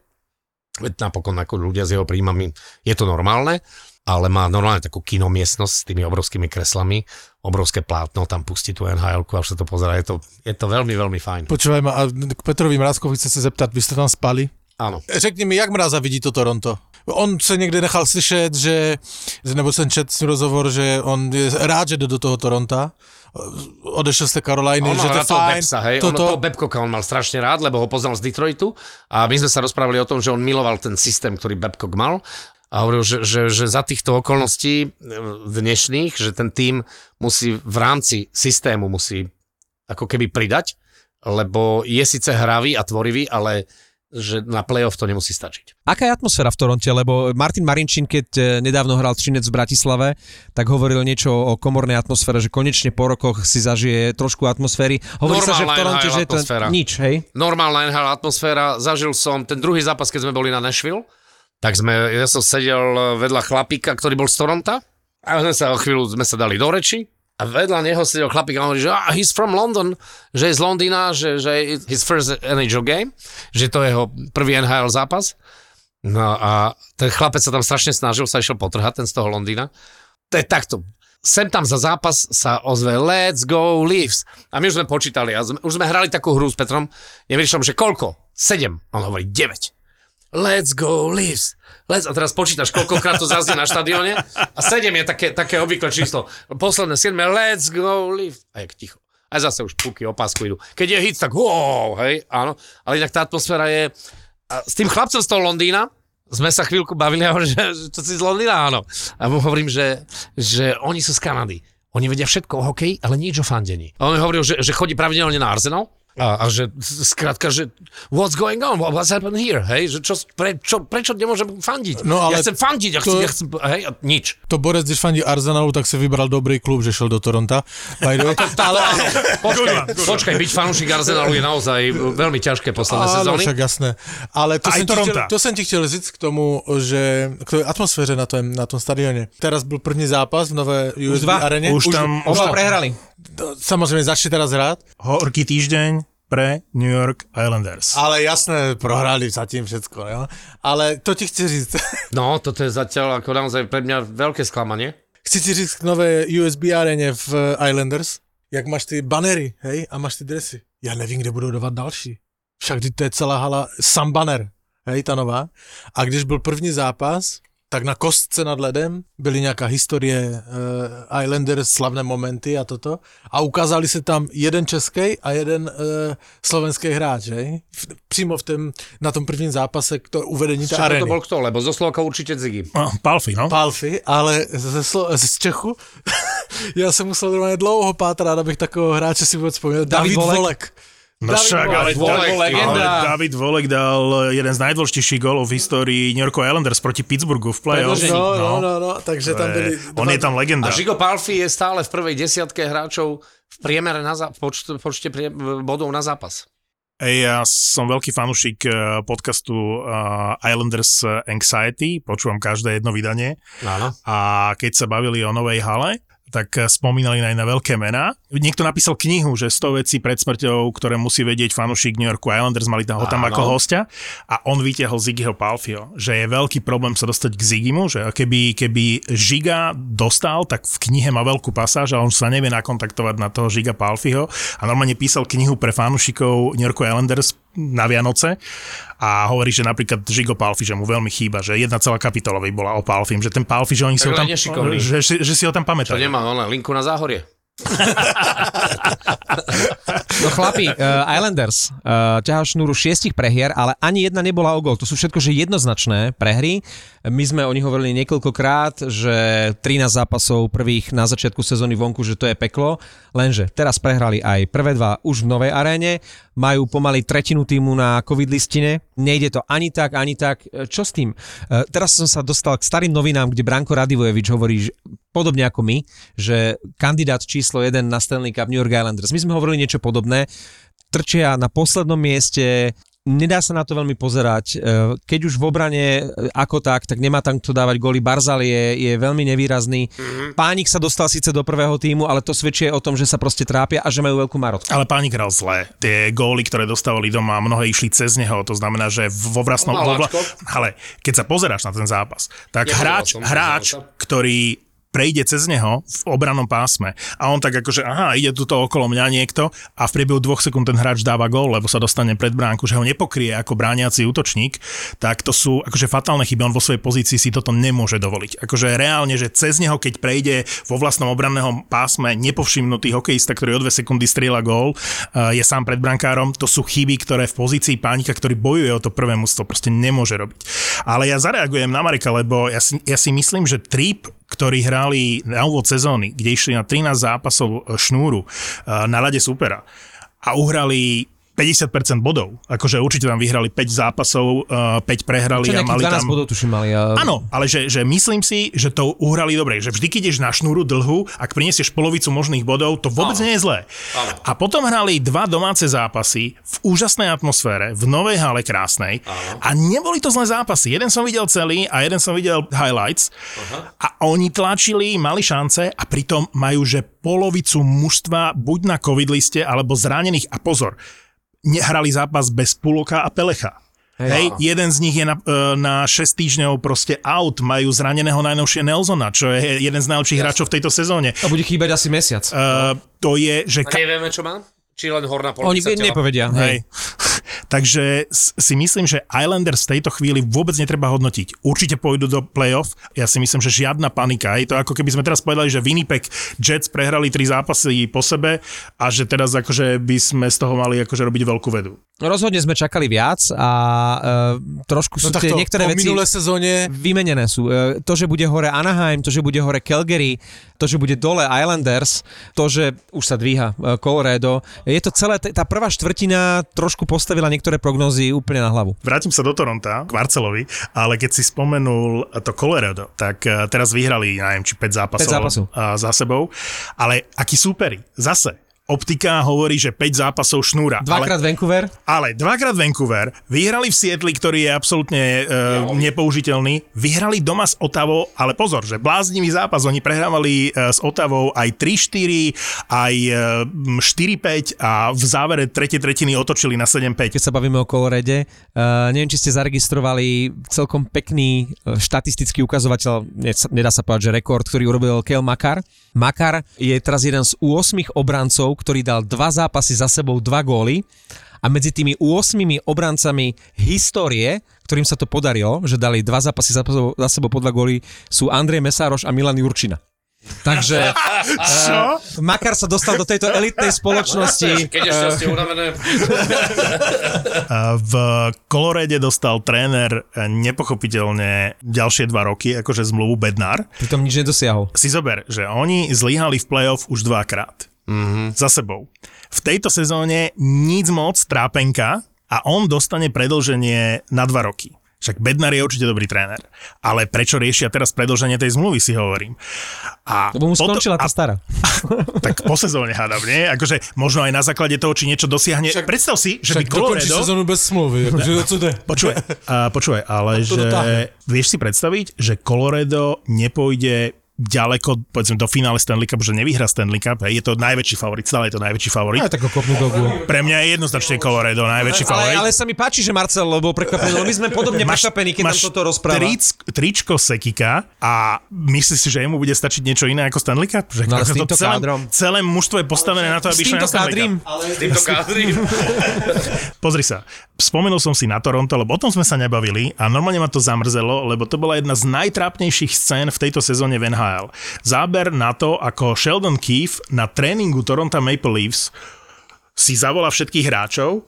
Veď napokon ako ľudia s jeho príjmami je to normálne, ale má normálne takú kinomiestnosť s tými obrovskými kreslami, obrovské plátno, tam pustí tú nhl a už sa to pozerá, je to, je to veľmi, veľmi fajn. Počúvaj ma, a k Petrovi Mrázkovi chce se zeptat, vy jste tam spali? Áno. Řekni mi, jak Mráza vidí to Toronto? On se někde nechal slyšet, že, nebo jsem čet s rozhovor, že on je rád, že jde do toho Toronta. Odešel z té Karoliny, On že to je fajn. Bebsa, hej? Toto... On toho on mal strašne rád, lebo ho poznal z Detroitu a my sme sa rozprávali o tom, že on miloval ten systém, ktorý Babcock mal a hovoril, že, že, že za týchto okolností e, dnešných, že ten tým musí v rámci systému musí ako keby pridať, lebo je síce hravý a tvorivý, ale že na playoff to nemusí stačiť. Aká je atmosféra v Toronte? Lebo Martin Marinčín, keď e, nedávno hral Třinec v Bratislave, tak hovoril niečo o komornej atmosfére, že konečne po rokoch si zažije trošku atmosféry. Hovorí sa, že v Normálna Toronte, že je to nič, hej? normálna NHL atmosféra. Zažil som ten druhý zápas, keď sme boli na Nashville, tak sme, ja som sedel vedľa chlapíka, ktorý bol z Toronta a sme sa o chvíľu sme sa dali do reči a vedľa neho sedel chlapík a hovorí, že ah, he's from London, že je z Londýna, že, že his first NHL game, že to je jeho prvý NHL zápas. No a ten chlapec sa tam strašne snažil, sa išiel potrhať, ten z toho Londýna. To je takto. Sem tam za zápas sa ozve Let's go Leafs. A my už sme počítali a už sme hrali takú hru s Petrom. Nevyšlom, že koľko? 7. On hovorí 9. Let's go Leafs. Let's, a teraz počítaš, koľkokrát to zaznie na štadióne. A 7 je také, také obvyklé číslo. Posledné 7 je Let's go Leafs. A jak ticho. A zase už puky opásku idú. Keď je hit, tak wow, hej, áno. Ale inak tá atmosféra je... A s tým chlapcom z toho Londýna, sme sa chvíľku bavili hovorím, že, že to si z Londýna, áno. A mu hovorím, že, že oni sú z Kanady. Oni vedia všetko o hokeji, ale nič o fandení. A on mi hovoril, že, že chodí pravidelne na Arsenal a, a že skrátka, že what's going on, what's happened here, hej, že čo, pre, čo, prečo nemôžem fandiť? No, ale ja chcem fandiť, ja chcem, to- ja chcem, hej, a nič. To Borec, když fandí Arsenalu, tak se vybral dobrý klub, že šel do Toronta. By the way. <laughs> Ale áno, počkaj, počkaj, byť fanúšik Arsenalu je naozaj veľmi ťažké posledné Áno, sezóny. však jasné. Ale to jsem, ti chtěl, to jsem ti chtěl říct k tomu, že k té atmosféře na tom, na tom stadioně. Teraz byl první zápas v nové USB dva. areně. Už tam- Oba dva. prehrali. Samozřejmě začali teraz hrát, Horký týždeň pre New York Islanders. ale jasné, prohráli zatím všetko. Jo? Ale to ti chci říct. <laughs> No, toto je zatiaľ ako naozaj pre mňa veľké sklamanie. chci ti říct nové USB areně v Islanders, jak máš ty banery, hej, a máš ty dresy. Já nevím, kde budou dávat další. Však to je celá hala, sam banner, hej, ta nová. A když byl první zápas, tak na kostce nad ledem byly nějaká historie uh, Islanders, slavné momenty a toto. A ukázali se tam jeden český a jeden uh, slovenský hráč, hej? V, přímo v tém, na tom prvním zápase to uvedení té Čo to bol kto? Lebo zo Slovaka určite Zigy. No, Palfi, no. Palfy, ale ze, Slo- z Čechu <laughs> já jsem musel normálně dlouho pátrat, abych takového hráče si vůbec vzpomněl. David, Volek? Volek. No David však, ale, Volek, legenda. ale David Volek dal jeden z najdôležitejších gólov v histórii New York Islanders proti Pittsburghu v play-off. No, no, no, no, takže tam byli... On je tam legenda. A Žigo Palfi je stále v prvej desiatke hráčov v priemere na zá... počte, počte prie... bodov na zápas. Ja som veľký fanúšik eh, podcastu eh, Islanders Anxiety, počúvam každé jedno vydanie Áno. a keď sa bavili o novej hale, tak spomínali aj na veľké mená. Niekto napísal knihu, že 100 vecí pred smrťou, ktoré musí vedieť fanúšik New Yorku Islanders, mali tam ho tam Áno. ako hostia a on vytiahol Ziggyho Palfio, že je veľký problém sa dostať k Ziggymu, že keby, keby Žiga dostal, tak v knihe má veľkú pasáž a on sa nevie nakontaktovať na toho Žiga Palfiho a normálne písal knihu pre fanúšikov New Yorku Islanders na Vianoce a hovorí, že napríklad Žigo Palfi, že mu veľmi chýba, že jedna celá kapitola by bola o Palfim, že ten Palfi, že oni si ho tam, že, že, si ho tam To pamätajú. nemá ona linku na záhorie. No chlapi, uh, Islanders uh, ťahá šnúru šiestich prehier, ale ani jedna nebola o gol. To sú všetko, že jednoznačné prehry. My sme o nich hovorili niekoľkokrát, že 13 zápasov prvých na začiatku sezóny vonku, že to je peklo. Lenže teraz prehrali aj prvé dva už v novej aréne, majú pomaly tretinu týmu na covid listine, nejde to ani tak, ani tak. E, Čo s tým? Uh, teraz som sa dostal k starým novinám, kde Branko Radivojevič hovorí, že podobne ako my, že kandidát číslo 1 na Stanley Cup New York Islanders. My sme hovorili niečo podobné. Trčia na poslednom mieste, nedá sa na to veľmi pozerať. E, Keď už v obrane e, ako tak, tak nemá tam kto dávať góly. Barzal je, je veľmi nevýrazný. Pánik sa dostal síce do prvého týmu, ale to svedčí o tom, že sa proste trápia a že majú veľkú marotku. Ale pánik hral zle. Tie góly, ktoré dostávali doma, mnohé išli cez neho. To znamená, že vo vlastnom... Háčkov. Ale keď sa pozeráš na ten zápas, tak Nepozeral hráč, hráč, ktorý prejde cez neho v obranom pásme a on tak akože, aha, ide tuto okolo mňa niekto a v priebehu dvoch sekúnd ten hráč dáva gól, lebo sa dostane pred bránku, že ho nepokrie ako brániaci útočník, tak to sú akože fatálne chyby, on vo svojej pozícii si toto nemôže dovoliť. Akože reálne, že cez neho, keď prejde vo vlastnom obranného pásme nepovšimnutý hokejista, ktorý o dve sekundy strieľa gól, eh, je sám pred brankárom, to sú chyby, ktoré v pozícii pánika, ktorý bojuje o to prvé mužstvo, proste nemôže robiť. Ale ja zareagujem na Marika, lebo ja si, ja si myslím, že Trip ktorí hrali na úvod sezóny, kde išli na 13 zápasov šnúru e, na rade supera. A uhrali 50% bodov. Akože určite tam vyhrali 5 zápasov, e, 5 prehrali Čo a mali 12 tam... bodov tuším mali. A... Áno, ale že, že myslím si, že to uhrali dobre. Že vždy, keď ideš na šnúru dlhu, ak prinesieš polovicu možných bodov, to vôbec nie je zlé. Áno. A potom hrali dva domáce zápasy v úžasnej atmosfére, v novej hale krásnej. A neboli to zlé zápasy. Jeden som videl celý a jeden som videl highlights. A oni tlačili, mali šance a pritom majú, že polovicu mužstva buď na covid liste, alebo zranených. A pozor, nehrali zápas bez Puloka a Pelecha. Hej, Hej jeden z nich je na, e, na 6 týždňov proste out, majú zraneného najnovšie Nelsona, čo je jeden z najlepších hráčov v tejto sezóne. A bude chýbať asi mesiac. Uh, to je, že... A nevieme, čo má? Či len horná Oni polovica tela? nepovedia. Hej. <laughs> Takže s- si myslím, že Islanders v tejto chvíli vôbec netreba hodnotiť. Určite pôjdu do playoff. Ja si myslím, že žiadna panika. Je to ako keby sme teraz povedali, že Winnipeg Jets prehrali tri zápasy po sebe a že teraz akože by sme z toho mali akože robiť veľkú vedu. Rozhodne sme čakali viac a uh, trošku sú No tie niektoré po veci... minulé sezóne vymenené sú. E, To, že bude hore Anaheim, to, že bude hore Calgary, to, že bude dole Islanders, to, že už sa dvíha e, Colorado, je to celé, t- tá prvá štvrtina trošku postavila niektoré prognózy úplne na hlavu. Vrátim sa do Toronta, k Marcelovi, ale keď si spomenul to Colorado, tak eh, teraz vyhrali, neviem, či 5 zápasov, Päť zápasov. eh, za sebou, ale akí súperi, zase. Optika hovorí, že 5 zápasov šnúra. Dvakrát Vancouver, Ale, ale dvakrát Vancouver, vyhrali v Sietli, ktorý je absolútne uh, nepoužiteľný, vyhrali doma s Otavou, ale pozor, že bláznivý zápas, oni prehrávali uh, s Otavou aj 3-4, aj uh, 4-5 a v závere tretej tretiny otočili na 7-5. keď sa bavíme o Colorade, uh, neviem, či ste zaregistrovali celkom pekný uh, štatistický ukazovateľ, ne- nedá sa povedať, že rekord, ktorý urobil Kel Makar. Makar je teraz jeden z 8 obrancov, ktorý dal dva zápasy za sebou, dva góly a medzi tými 8 obrancami histórie, ktorým sa to podarilo, že dali dva zápasy za sebou, za sebou po dva góly, sú Andrej Mesároš a Milan Jurčina. Takže <laughs> Čo? Makar sa dostal do tejto elitnej spoločnosti. <laughs> Keď ešte ste unavené, Uh, <laughs> v Kolorede dostal tréner uh, nepochopiteľne ďalšie dva roky, akože zmluvu Bednár. Pritom nič nedosiahol. Si zober, že oni zlyhali v playoff už dvakrát. Mm-hmm. Za sebou. V tejto sezóne nic moc, trápenka a on dostane predlženie na dva roky. Však Bednar je určite dobrý tréner. Ale prečo riešia teraz predlženie tej zmluvy, si hovorím. A Lebo mu potom- skončila tá a- stará. <laughs> Tak po sezóne hádam, nie? Akože možno aj na základe toho, či niečo dosiahne. Však- Predstav si, že by Colorado... sezónu bez smluvy. Akože o co jde? Počúvaj, a počúvaj, ale to že dotáhne. vieš si predstaviť, že Colorado nepôjde ďaleko, povedzme, do finále Stanley Cup, že nevyhrá Stanley Cup, hej, je to najväčší favorit, stále je to najväčší favorit. Aj tak ho kopnú do gôl. Pre mňa je jednoznačne Colorado najväčší Ale, favorit. ale sa mi páči, že Marcel bol prekvapený, lebo my sme podobne prekvapení, keď nám toto rozpráva. Tric, tričko Sekika a myslíš si, že jemu bude stačiť niečo iné ako Stanley Cup? Že No ale s to týmto celé, kádrom. celé mužstvo je postavené na to, aby týmto na Stanley Cup. S týmto kádrim. <laughs> Pozri sa, spomenul som si na Toronto, lebo o tom sme sa nebavili a normálne ma to zamrzelo, lebo to bola jedna z najtrápnejších scén v tejto sezóne v NHL. Záber na to, ako Sheldon Keefe na tréningu Toronto Maple Leafs si zavolá všetkých hráčov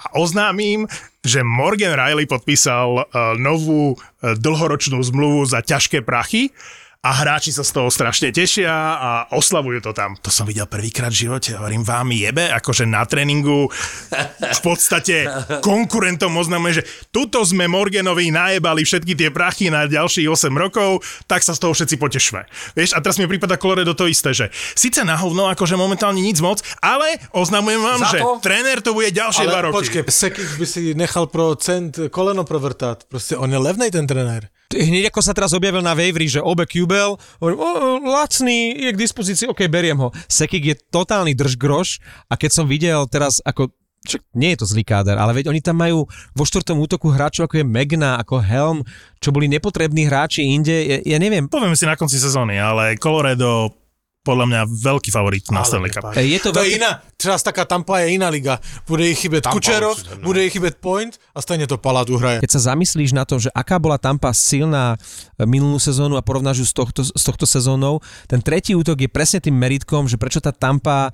a oznámim, že Morgan Riley podpísal uh, novú uh, dlhoročnú zmluvu za ťažké prachy a hráči sa z toho strašne tešia a oslavujú to tam. To som videl prvýkrát v živote. Hovorím, vám jebe, akože na tréningu v podstate konkurentom oznamuje, že tuto sme Morganovi najebali všetky tie prachy na ďalších 8 rokov, tak sa z toho všetci potešme. Vieš, a teraz mi prípada Colorado to isté, že síce na hovno, akože momentálne nic moc, ale oznamujem vám, Za že to? tréner to bude ďalšie dva Ale roky. počkej, Sekik by si nechal pro cent koleno provrtát. Proste on je levnej ten trenér. hneď ako sa teraz objavil na Wavery, že obe Kubel, hovorím, o, lacný, je k dispozícii, ok, beriem ho. Sekik je totálny držgroš a keď som videl teraz, ako Čak, nie je to zlý káder, ale veď oni tam majú vo štvrtom útoku hráčov ako je Megna, ako Helm, čo boli nepotrební hráči inde, ja, ja neviem. Povieme si na konci sezóny, ale Colorado podľa mňa veľký favorit na Stanley Cup. Je to, To je veľký... iná, teraz taká Tampa je iná liga. Bude ich Tampa Kučerov, no. bude ich chybět Point a stejne to Palatu hraje. Keď sa zamyslíš na to, že aká bola Tampa silná minulú sezónu a porovnáš ju s tohto, s tohto sezónou, ten tretí útok je presne tým meritkom, že prečo tá Tampa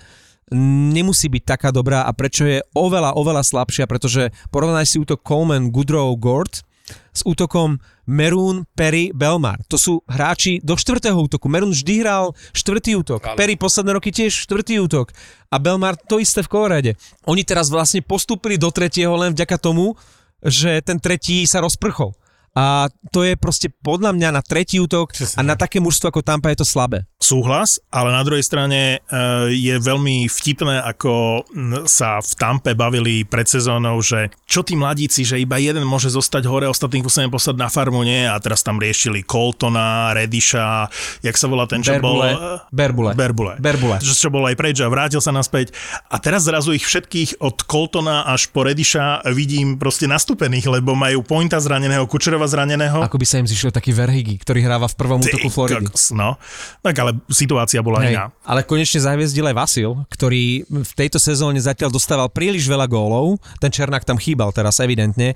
nemusí byť taká dobrá a prečo je oveľa, oveľa slabšia, pretože porovnaj si útok Coleman, Goodrow, Gord s útokom Merún, Perry, Belmar. To sú hráči do štvrtého útoku. Merún vždy hral štvrtý útok. Ale- Perry posledné roky tiež štvrtý útok. A Belmar to isté v Kolorade. Oni teraz vlastne postúpili do tretieho len vďaka tomu, že ten tretí sa rozprchol. A to je proste podľa mňa na tretí útok a na také mužstvo ako Tampa je to slabé. Súhlas, ale na druhej strane e, je veľmi vtipné, ako sa v Tampe bavili pred sezónou, že čo tí mladíci, že iba jeden môže zostať hore, ostatných musíme poslať na farmu, nie? A teraz tam riešili Coltona, Rediša, jak sa volá ten, čo bol... Berbule. e, Berbule. Berbule. Berbule. Čo, čo bol aj preč a vrátil sa naspäť. A teraz zrazu ich všetkých od Coltona až po Rediša vidím proste nastúpených, lebo majú Pointa zraneného, Kučerova zraneného. Ako by sa im zišiel taký Verhigi, ktorý hráva v prvom Ty útoku Floridy. kokos, no. Tak ale situácia bola Hej, iná. ale konečne zahviezdil aj Vasil, ktorý v tejto sezóne zatiaľ dostával príliš veľa gólov. Ten Černák tam chýbal teraz evidentne.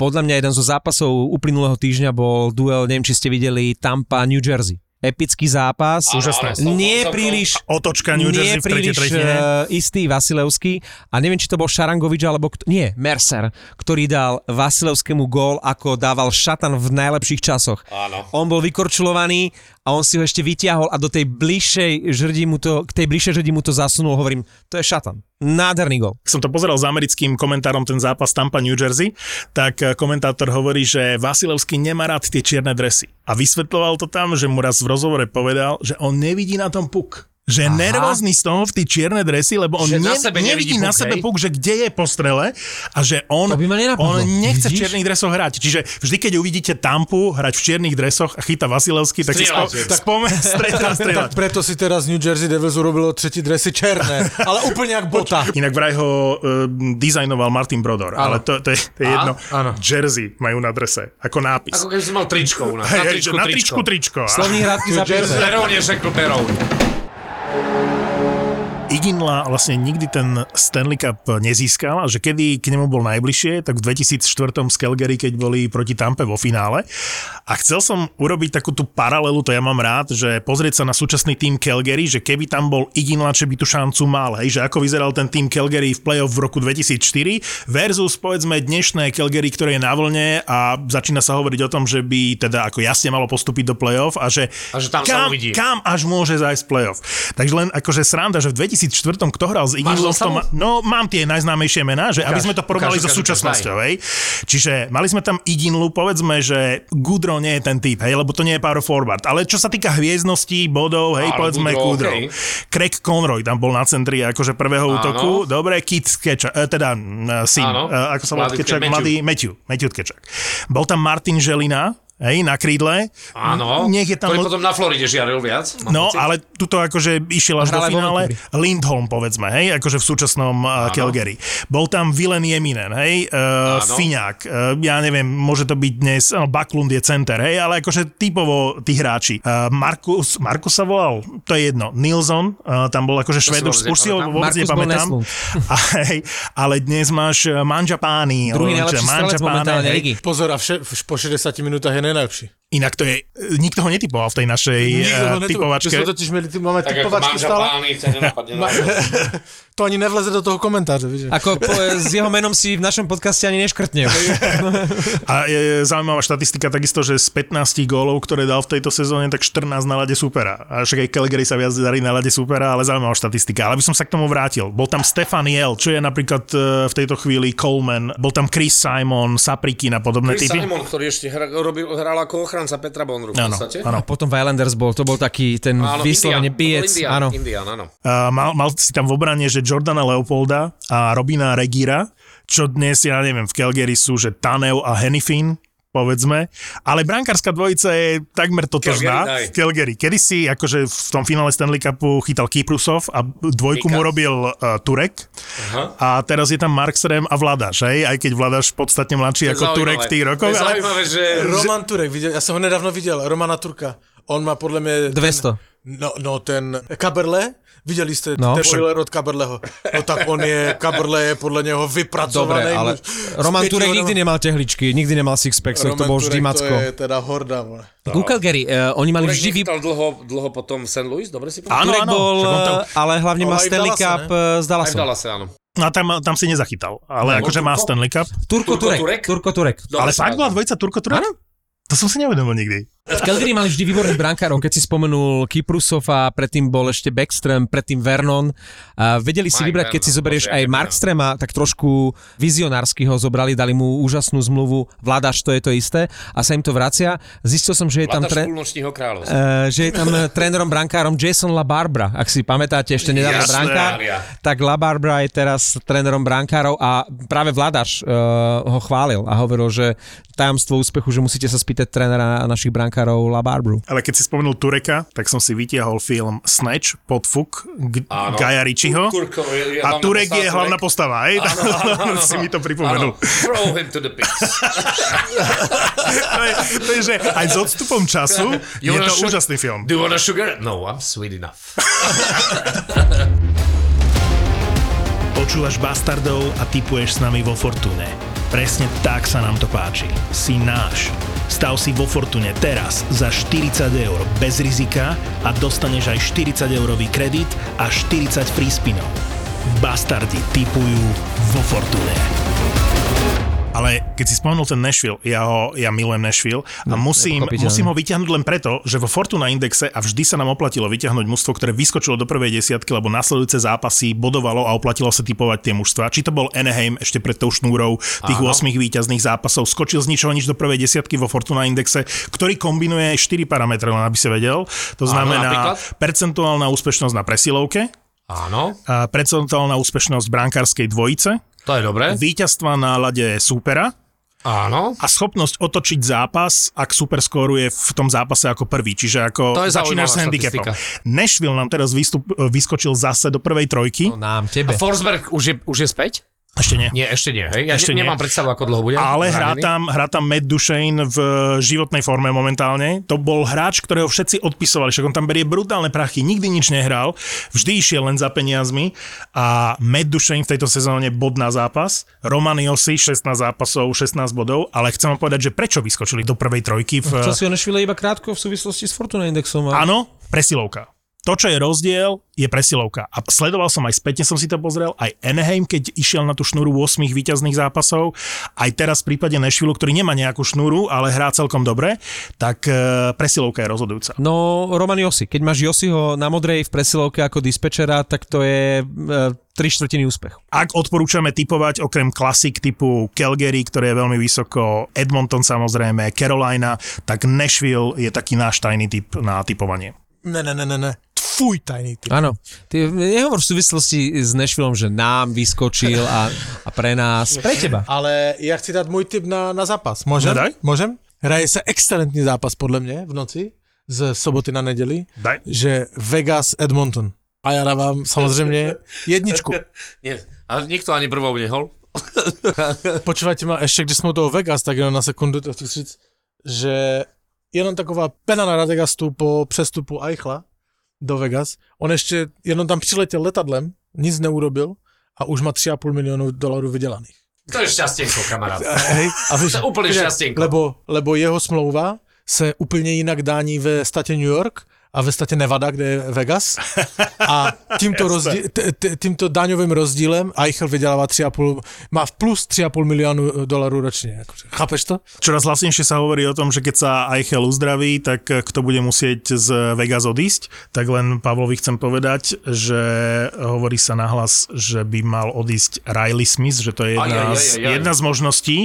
Podľa mňa jeden zo zápasov uplynulého týždňa bol duel, neviem či ste videli, Tampa New Jersey. Epický zápas. Úžasné. Nie príliš Otočka New Jersey nie príliš uh, istý Vasilevský a neviem, či to bol Šarangovič alebo kto, nie, Mercer, ktorý dal Vasilevskému gól, ako dával Šatan v najlepších časoch. Áno. On bol vykorčulovaný a on si ho ešte vytiahol a do tej bližšej žrdi mu to, k tej bližšej žrdi mu to zasunul, hovorím, to je Šatan. Nádherný gól. Som to pozeral s americkým komentárom ten zápas Tampa New Jersey, tak eh, komentátor hovorí, že Vasilevský nemá rád tie čierne dresy. A vysvetloval to tam, že mu raz v rozhovore povedal, že on nevidí na tom puk. Že je Aha. nervózny z toho v tie čierne dresy, lebo on Že ne, na sebe nevidí nevidí na puk, sebe puk, že kde je po strele a že on, on nechce v Vidíš? čiernych dresoch hrať. Čiže vždy, keď uvidíte Tampu hrať v čiernych dresoch a chyta Vasilevský, tak si spo, <laughs> Strieľať. tak spome, strieľať, strieľať. Tak preto si teraz New Jersey Devils urobilo třetí dresy černé, ale úplne jak bota. Inak vraj ho uh, dizajnoval Martin Brodor, Áno. ale to, to, je, to je jedno. Áno. Jersey majú na drese, ako nápis. Ako keby si mal tričko u nás. Hej, Na tričku že na tričko. tričku tričko. A Slovní hrádky za Jersey. Řekl Perón. Iginla vlastne nikdy ten Stanley Cup nezískal a že kedy k nemu bol najbližšie, tak v 2004 z Calgary, keď boli proti Tampe vo finále. A chcel som urobiť takú tú paralelu, to ja mám rád, že pozrieť sa na súčasný tým Calgary, že keby tam bol Iginla, či by tú šancu mal, hej, že ako vyzeral ten tým Calgary v playoff v roku 2004 versus povedzme dnešné Calgary, ktoré je na vlne a začína sa hovoriť o tom, že by teda ako jasne malo postúpiť do playoff a že, A že tam sa kam, uvidí. kam až môže zájsť playoff. Takže len akože sranda, že v 2004 kto hral s to ma, no mám tie najznámejšie mená, že aby Ukáž, sme to porovnali ukáž, so ukáž, súčasnosťou, hej. Čiže mali sme tam Iginlu, povedzme, že Goodrow nie je ten typ, hej, lebo to nie je power forward. Ale čo sa týka hviezdnosti, bodov, hej, Ale povedzme Goodrow. okej. Craig Conroy tam bol na centri akože prvého Áno. útoku. Dobre, Kit Skečak, eh, teda uh, syn, Áno. uh, ako sa volá Mladý Kečak, Matthew. mladý Matthew, Matthew Kečak. Bol tam Martin Želina, hej, na krídle. Áno, Nech je tam... ktorý potom na Floride žiaril viac. No, pocit. ale tuto akože išiel až do finále. Lindholm, povedzme, hej, akože v súčasnom uh, Calgary. Bol tam Vilen Jeminen, hej, uh. Fiňák, uh, ja neviem, môže to byť dnes, no, Baklund je center, hej, ale akože typovo tí hráči. Uh, Markus, Markus sa volal, to je jedno, Nilsson, uh, tam bol akože šved, už, už si ho vôbec nepamätám. <laughs> A, hej, ale dnes máš Manjapány. Druhý uh, najlepší strelec momentálne ligy. Pozor, a vše, po 60 minútach je najlepší. Inak to je, nikto ho netypoval v tej našej uh, typovačke. My sme totiž mieli, máme tak stále. <laughs> To ani nevleze do toho komentáře, vieš. Ako po, s jeho menom si v našom podcaste ani neškrtnem. A je zaujímavá štatistika takisto, že z 15 gólov, ktoré dal v tejto sezóne, tak 14 na lade supera. A však aj Calgary sa viac darí na lade supera, ale zaujímavá štatistika. Ale by som sa k tomu vrátil. Bol tam Stefan Jel, čo je napríklad e, v tejto chvíli Coleman, bol tam Chris Simon, Saprikin a podobné Chris typy. Simon, ktorý ešte hra, robil, hral ako ochranca Petra Bonru v Áno, podstate. áno. Potom v Islanders bol, to bol taký ten Áno, vyslovene Indian. Indian, Áno. Indian, áno. Uh, mal, mal si tam v obrane, že Jordana Leopolda a Robina Regira, čo dnes, ja neviem, v Calgary sú, že Tanev a Hennifin, povedzme, ale brankárska dvojica je takmer totožná v Calgary. Kedy si akože v tom finále Stanley Cupu chytal Kyprusov a dvojku Mika. mu robil uh, Turek Aha. a teraz je tam Markström a Vladaš, hej? aj keď Vladaš podstatne mladší ako Turek v tých rokoch. To je Ale... zaujímavé, že... Roman Turek, videl, ja som ho nedávno videl, Romana Turka. On má podľa mňa... 200. No, no ten Kaberle, videli ste No, ten Oiler od Kaberleho. No tak on je, Kaberle je podľa neho Dobre, vypracovaný. ale muž. Roman S Turek nikdy nemal tehličky, nikdy nemal sixpack, to bol vždy Turek macko. To je teda horda. Ku Calgary, uh, oni mali Turek vždy vy... dlho, dlho potom St. Louis, dobre si Áno, Turek áno, bol, tam- ale hlavne má Ale Stanley Cup eh, z Aj v Dallasom. Dallase, áno. No a tam, tam si nezachytal, ale Bol akože má? Stanley Cup. Turko Turek. Turko Turek. Dobre ale fakt bola dvojica Turko Turek? Áno. To som si nevedomil nikdy. Calgary mali vždy výborných brankárov, keď si spomenul Kyprusov a predtým bol ešte Backstrom, predtým Vernon. A vedeli si Mike vybrať, keď si zoberieš aj Markstrema, tak trošku vizionársky ho zobrali, dali mu úžasnú zmluvu, vládaš to je to isté. A sa im to vracia. Zistil som, že je tam, tre-. Uh, že je tam eh, trénerom brankárom Jason LaBarbera, ak si pamätáte ešte nedávno brankár, tak LaBarbera je teraz trénerom brankárov a práve Vladaš uh, ho chválil a hovoril, že tajomstvo úspechu, že musíte sa spýtať trénera našich brankárov LaBarbru. Ale keď si spomenul Tureka, tak som si vytiahol film Snatch, podfuk G- Áno. Gaja Ričiho. Je A Turek je hlavná postava, hej? Áno, áno, <laughs> áno, si mi to pripomenul. Áno. Throw him to the pigs. to, je, to je, že aj s odstupom času je to úžasný film. Do you want a sugar? No, I'm sweet enough. <laughs> Počúvaš Bastardov a typuješ s nami vo Fortune. Presne tak sa nám to páči. Si náš. Stav si vo Fortune teraz za 40 eur bez rizika a dostaneš aj 40 eurový kredit a 40 free spinov. Bastardi typujú vo Fortune. Ale keď si spomenul ten Nashville, ja, ho, ja milujem Nashville a musím, pochopiteľne. musím ho vyťahnuť len preto, že vo Fortuna indexe a vždy sa nám oplatilo vyťahnuť mužstvo, ktoré vyskočilo do prvej desiatky, lebo nasledujúce zápasy bodovalo a oplatilo sa typovať tie mužstva. Či to bol Anaheim ešte pred tou šnúrou tých Áno. 8 víťazných zápasov, skočil z ničoho nič do prvej desiatky vo Fortuna indexe, ktorý kombinuje 4 parametre, len aby si vedel. To znamená napríklad? percentuálna úspešnosť na presilovke, Áno, a percentuálna úspešnosť brankárskej dvojice, to je dobré. víťazstva na lade súpera, Áno. a schopnosť otočiť zápas, ak super skóruje v tom zápase ako prvý, čiže ako To je začínaš s handicapom. Nashville nám teraz vystup, vyskočil zase do prvej trojky, No, nám, tebe. A Forsberg už je, už je späť? Ešte nie. Nie, ešte nie. Hej? Ja Ešte ešte nie. nemám predstavu, ako dlho bude. Ale hrá tam, hrá tam Matt Duchene v životnej forme momentálne. To bol hráč, ktorého všetci odpisovali, však on tam berie brutálne prachy, nikdy nič nehral, vždy išiel len za peniazmi a Matt Duchene v tejto sezóne bod na zápas, Roman Josi 16 zápasov, 16 bodov, ale chcem vám povedať, že prečo vyskočili do prvej trojky v... Čo si ho nešvile iba krátko v súvislosti s Fortuna Indexom. A... Áno, presilovka. To, čo je rozdiel, je presilovka. A sledoval som aj spätne, som si to pozrel, aj Anaheim, keď išiel na tú šnúru 8 víťazných zápasov, aj teraz v prípade Nashville, ktorý nemá nejakú šnúru, ale hrá celkom dobre, tak e, presilovka je rozhodujúca. No, Roman Josi. Keď máš Josiho na modrej v presilovke ako dispečera, tak to je e, tri štvrtiny úspech. Ak odporúčame typovať okrem klasik typu Calgary, ktoré je veľmi vysoko, Edmonton samozrejme, Carolina, tak Nashville je taký náš tajný typ na typovanie. Ne, ne, ne, ne, ne. Tvůj tajný typ. Áno. Ty nehovor v súvislosti s Nashvillom, že nám vyskočil a, a pre nás, pre teba. Ale ja chci dať môj tip na, na zápas. Môžem? No daj. Môžem? hraje se excelentní zápas podle mě v noci, z soboty na neděli, Daj. že Vegas Edmonton. A já dávám samozřejmě jedničku. <laughs> Nie, ale nikto ani prvou nehol. <laughs> Počúvajte ma, ešte když jsme u toho Vegas, tak jenom na sekundu to chci říct, že jenom taková pena na Radegastu po přestupu Eichla do Vegas. On ještě jenom tam přiletěl letadlem, nic neurobil a už má 3,5 milionu dolarů vydělaných. To je šťastienko, kamarát. Hej, a víš, To je úplne šťastienko. Lebo, lebo jeho smlouva se úplně jinak dání ve státě New York a ve státě Nevada, kde je Vegas. A tímto, <laughs> rozdíl, t- t- tímto daňovým rozdílem Eichel vydělává 3,5, má v plus 3,5 milionu dolarů ročně. Akože, chápeš to? Čoraz hlasnejšie sa hovorí o tom, že keď sa Eichel uzdraví, tak eh, kto bude musieť z Vegas odísť. Tak len Pavlovi chcem povedať, že hovorí sa nahlas, že by mal odísť Riley Smith, že to je jedna, Aj, aj, aj, z, aj, aj. jedna z možností.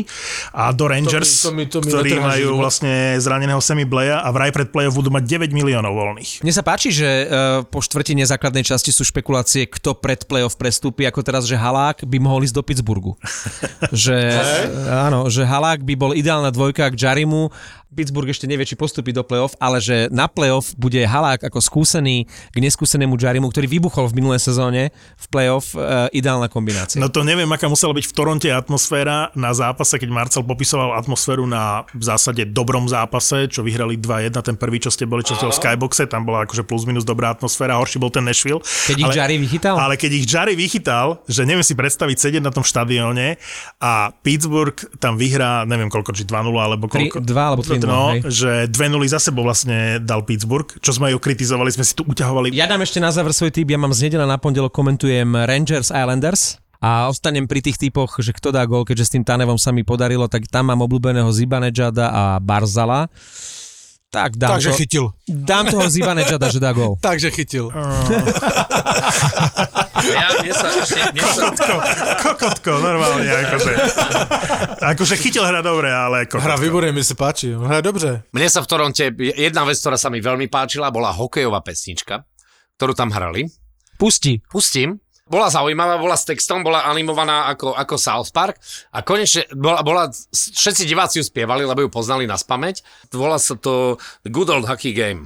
A do Rangers, to mi- to mi ktorí netrhá majú život. vlastne zraneného Semi Bleja a vraj pred play-off budú mať 9 miliónov voľných. Mne sa páči, že uh, po štvrtine základnej časti sú špekulácie, kto pred playoff prestúpi, ako teraz, že Halák by mohol ísť do Pittsburghu. <laughs> že, áno, že Halák by bol ideálna dvojka k Jarimu. Pittsburgh ešte nevie, či postupí do playoff, ale že na playoff bude Halák ako skúsený k neskúsenému Jarimu, ktorý vybuchol v minulé sezóne v playoff, uh, ideálna kombinácia. No to neviem, aká musela byť v Toronte atmosféra na zápase, keď Marcel popisoval atmosféru na v zásade dobrom zápase, čo vyhrali 2-1, ten prvý, čo ste boli, čo ste v Skyboxe, tam bola akože plus minus dobrá atmosféra, horší bol ten Nashville. Keď ich Jarry vychytal? Ale keď ich Jarry vychytal, že neviem si predstaviť sedieť na tom štadióne a Pittsburgh tam vyhrá, neviem koľko, či 2-0 alebo koľko. dva alebo 3-0, No, hej. že 2-0 za sebou vlastne dal Pittsburgh, čo sme ju kritizovali, sme si tu uťahovali. Ja dám ešte na záver svoj tip, ja mám z nedela na pondelok komentujem Rangers Islanders a ostanem pri tých typoch, že kto dá gol, keďže s tým Tanevom sa mi podarilo, tak tam mám obľúbeného Zibanejada a Barzala. Tak dám, Takže to, chytil. dám toho Zibanejada, že dá gol. <laughs> Takže chytil. <laughs> Ja, mne sa, sa, Kokotko, kokotko, normálne, akože. Akože chytil hra dobre, ale kokotko. Hra výborně, mi se páči. Hra dobře. mne sa v Toronte, jedna vec, ktorá sa mi veľmi páčila, bola hokejová pesnička, ktorú tam hrali. Pusti. Pustím. Bola zaujímavá, bola s textom, bola animovaná ako, ako South Park a konečne bola, bola, všetci diváci ju spievali, lebo ju poznali na spameť. Volá sa to Good Old Hockey Game.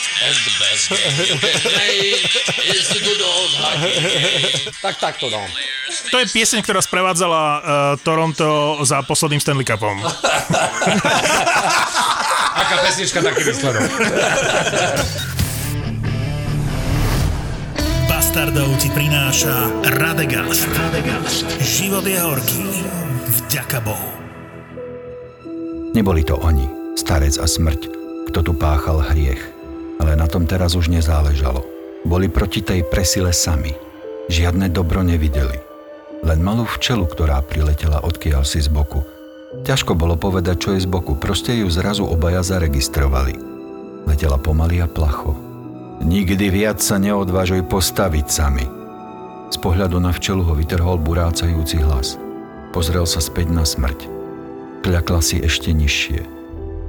And the best game you <laughs> can make is the good old hockey game. Tak takto no. To je pieseň, ktorá sprevádzala uh, Toronto za posledným Stanley Cupom. <laughs> Aká pesnička, taký výsledok. Bastardov ti prináša Radegast. Radegast. Život je horký. Vďaka Bohu. Neboli to oni, starec a smrť, kto tu páchal hriech. Ale na tom teraz už nezáležalo. Boli proti tej presile sami. Žiadne dobro nevideli. Len malú včelu, ktorá priletela odkiaľ si z boku. Ťažko bolo povedať, čo je z boku, proste ju zrazu obaja zaregistrovali. Letela pomaly a placho. Nikdy viac sa neodvážuj postaviť sami. Z pohľadu na včelu ho vytrhol burácajúci hlas. Pozrel sa späť na smrť. Kľakla si ešte nižšie.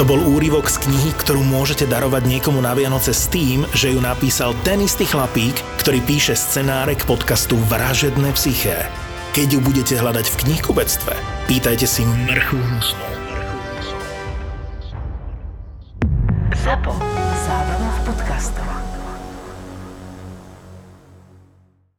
To bol úryvok z knihy, ktorú môžete darovať niekomu na Vianoce s tým, že ju napísal ten istý chlapík, ktorý píše scenáre k podcastu Vražedné psyché. Keď ju budete hľadať v knihkubectve, pýtajte si mrchu hnusnú. ZAPO. Zábrná v podcastovách.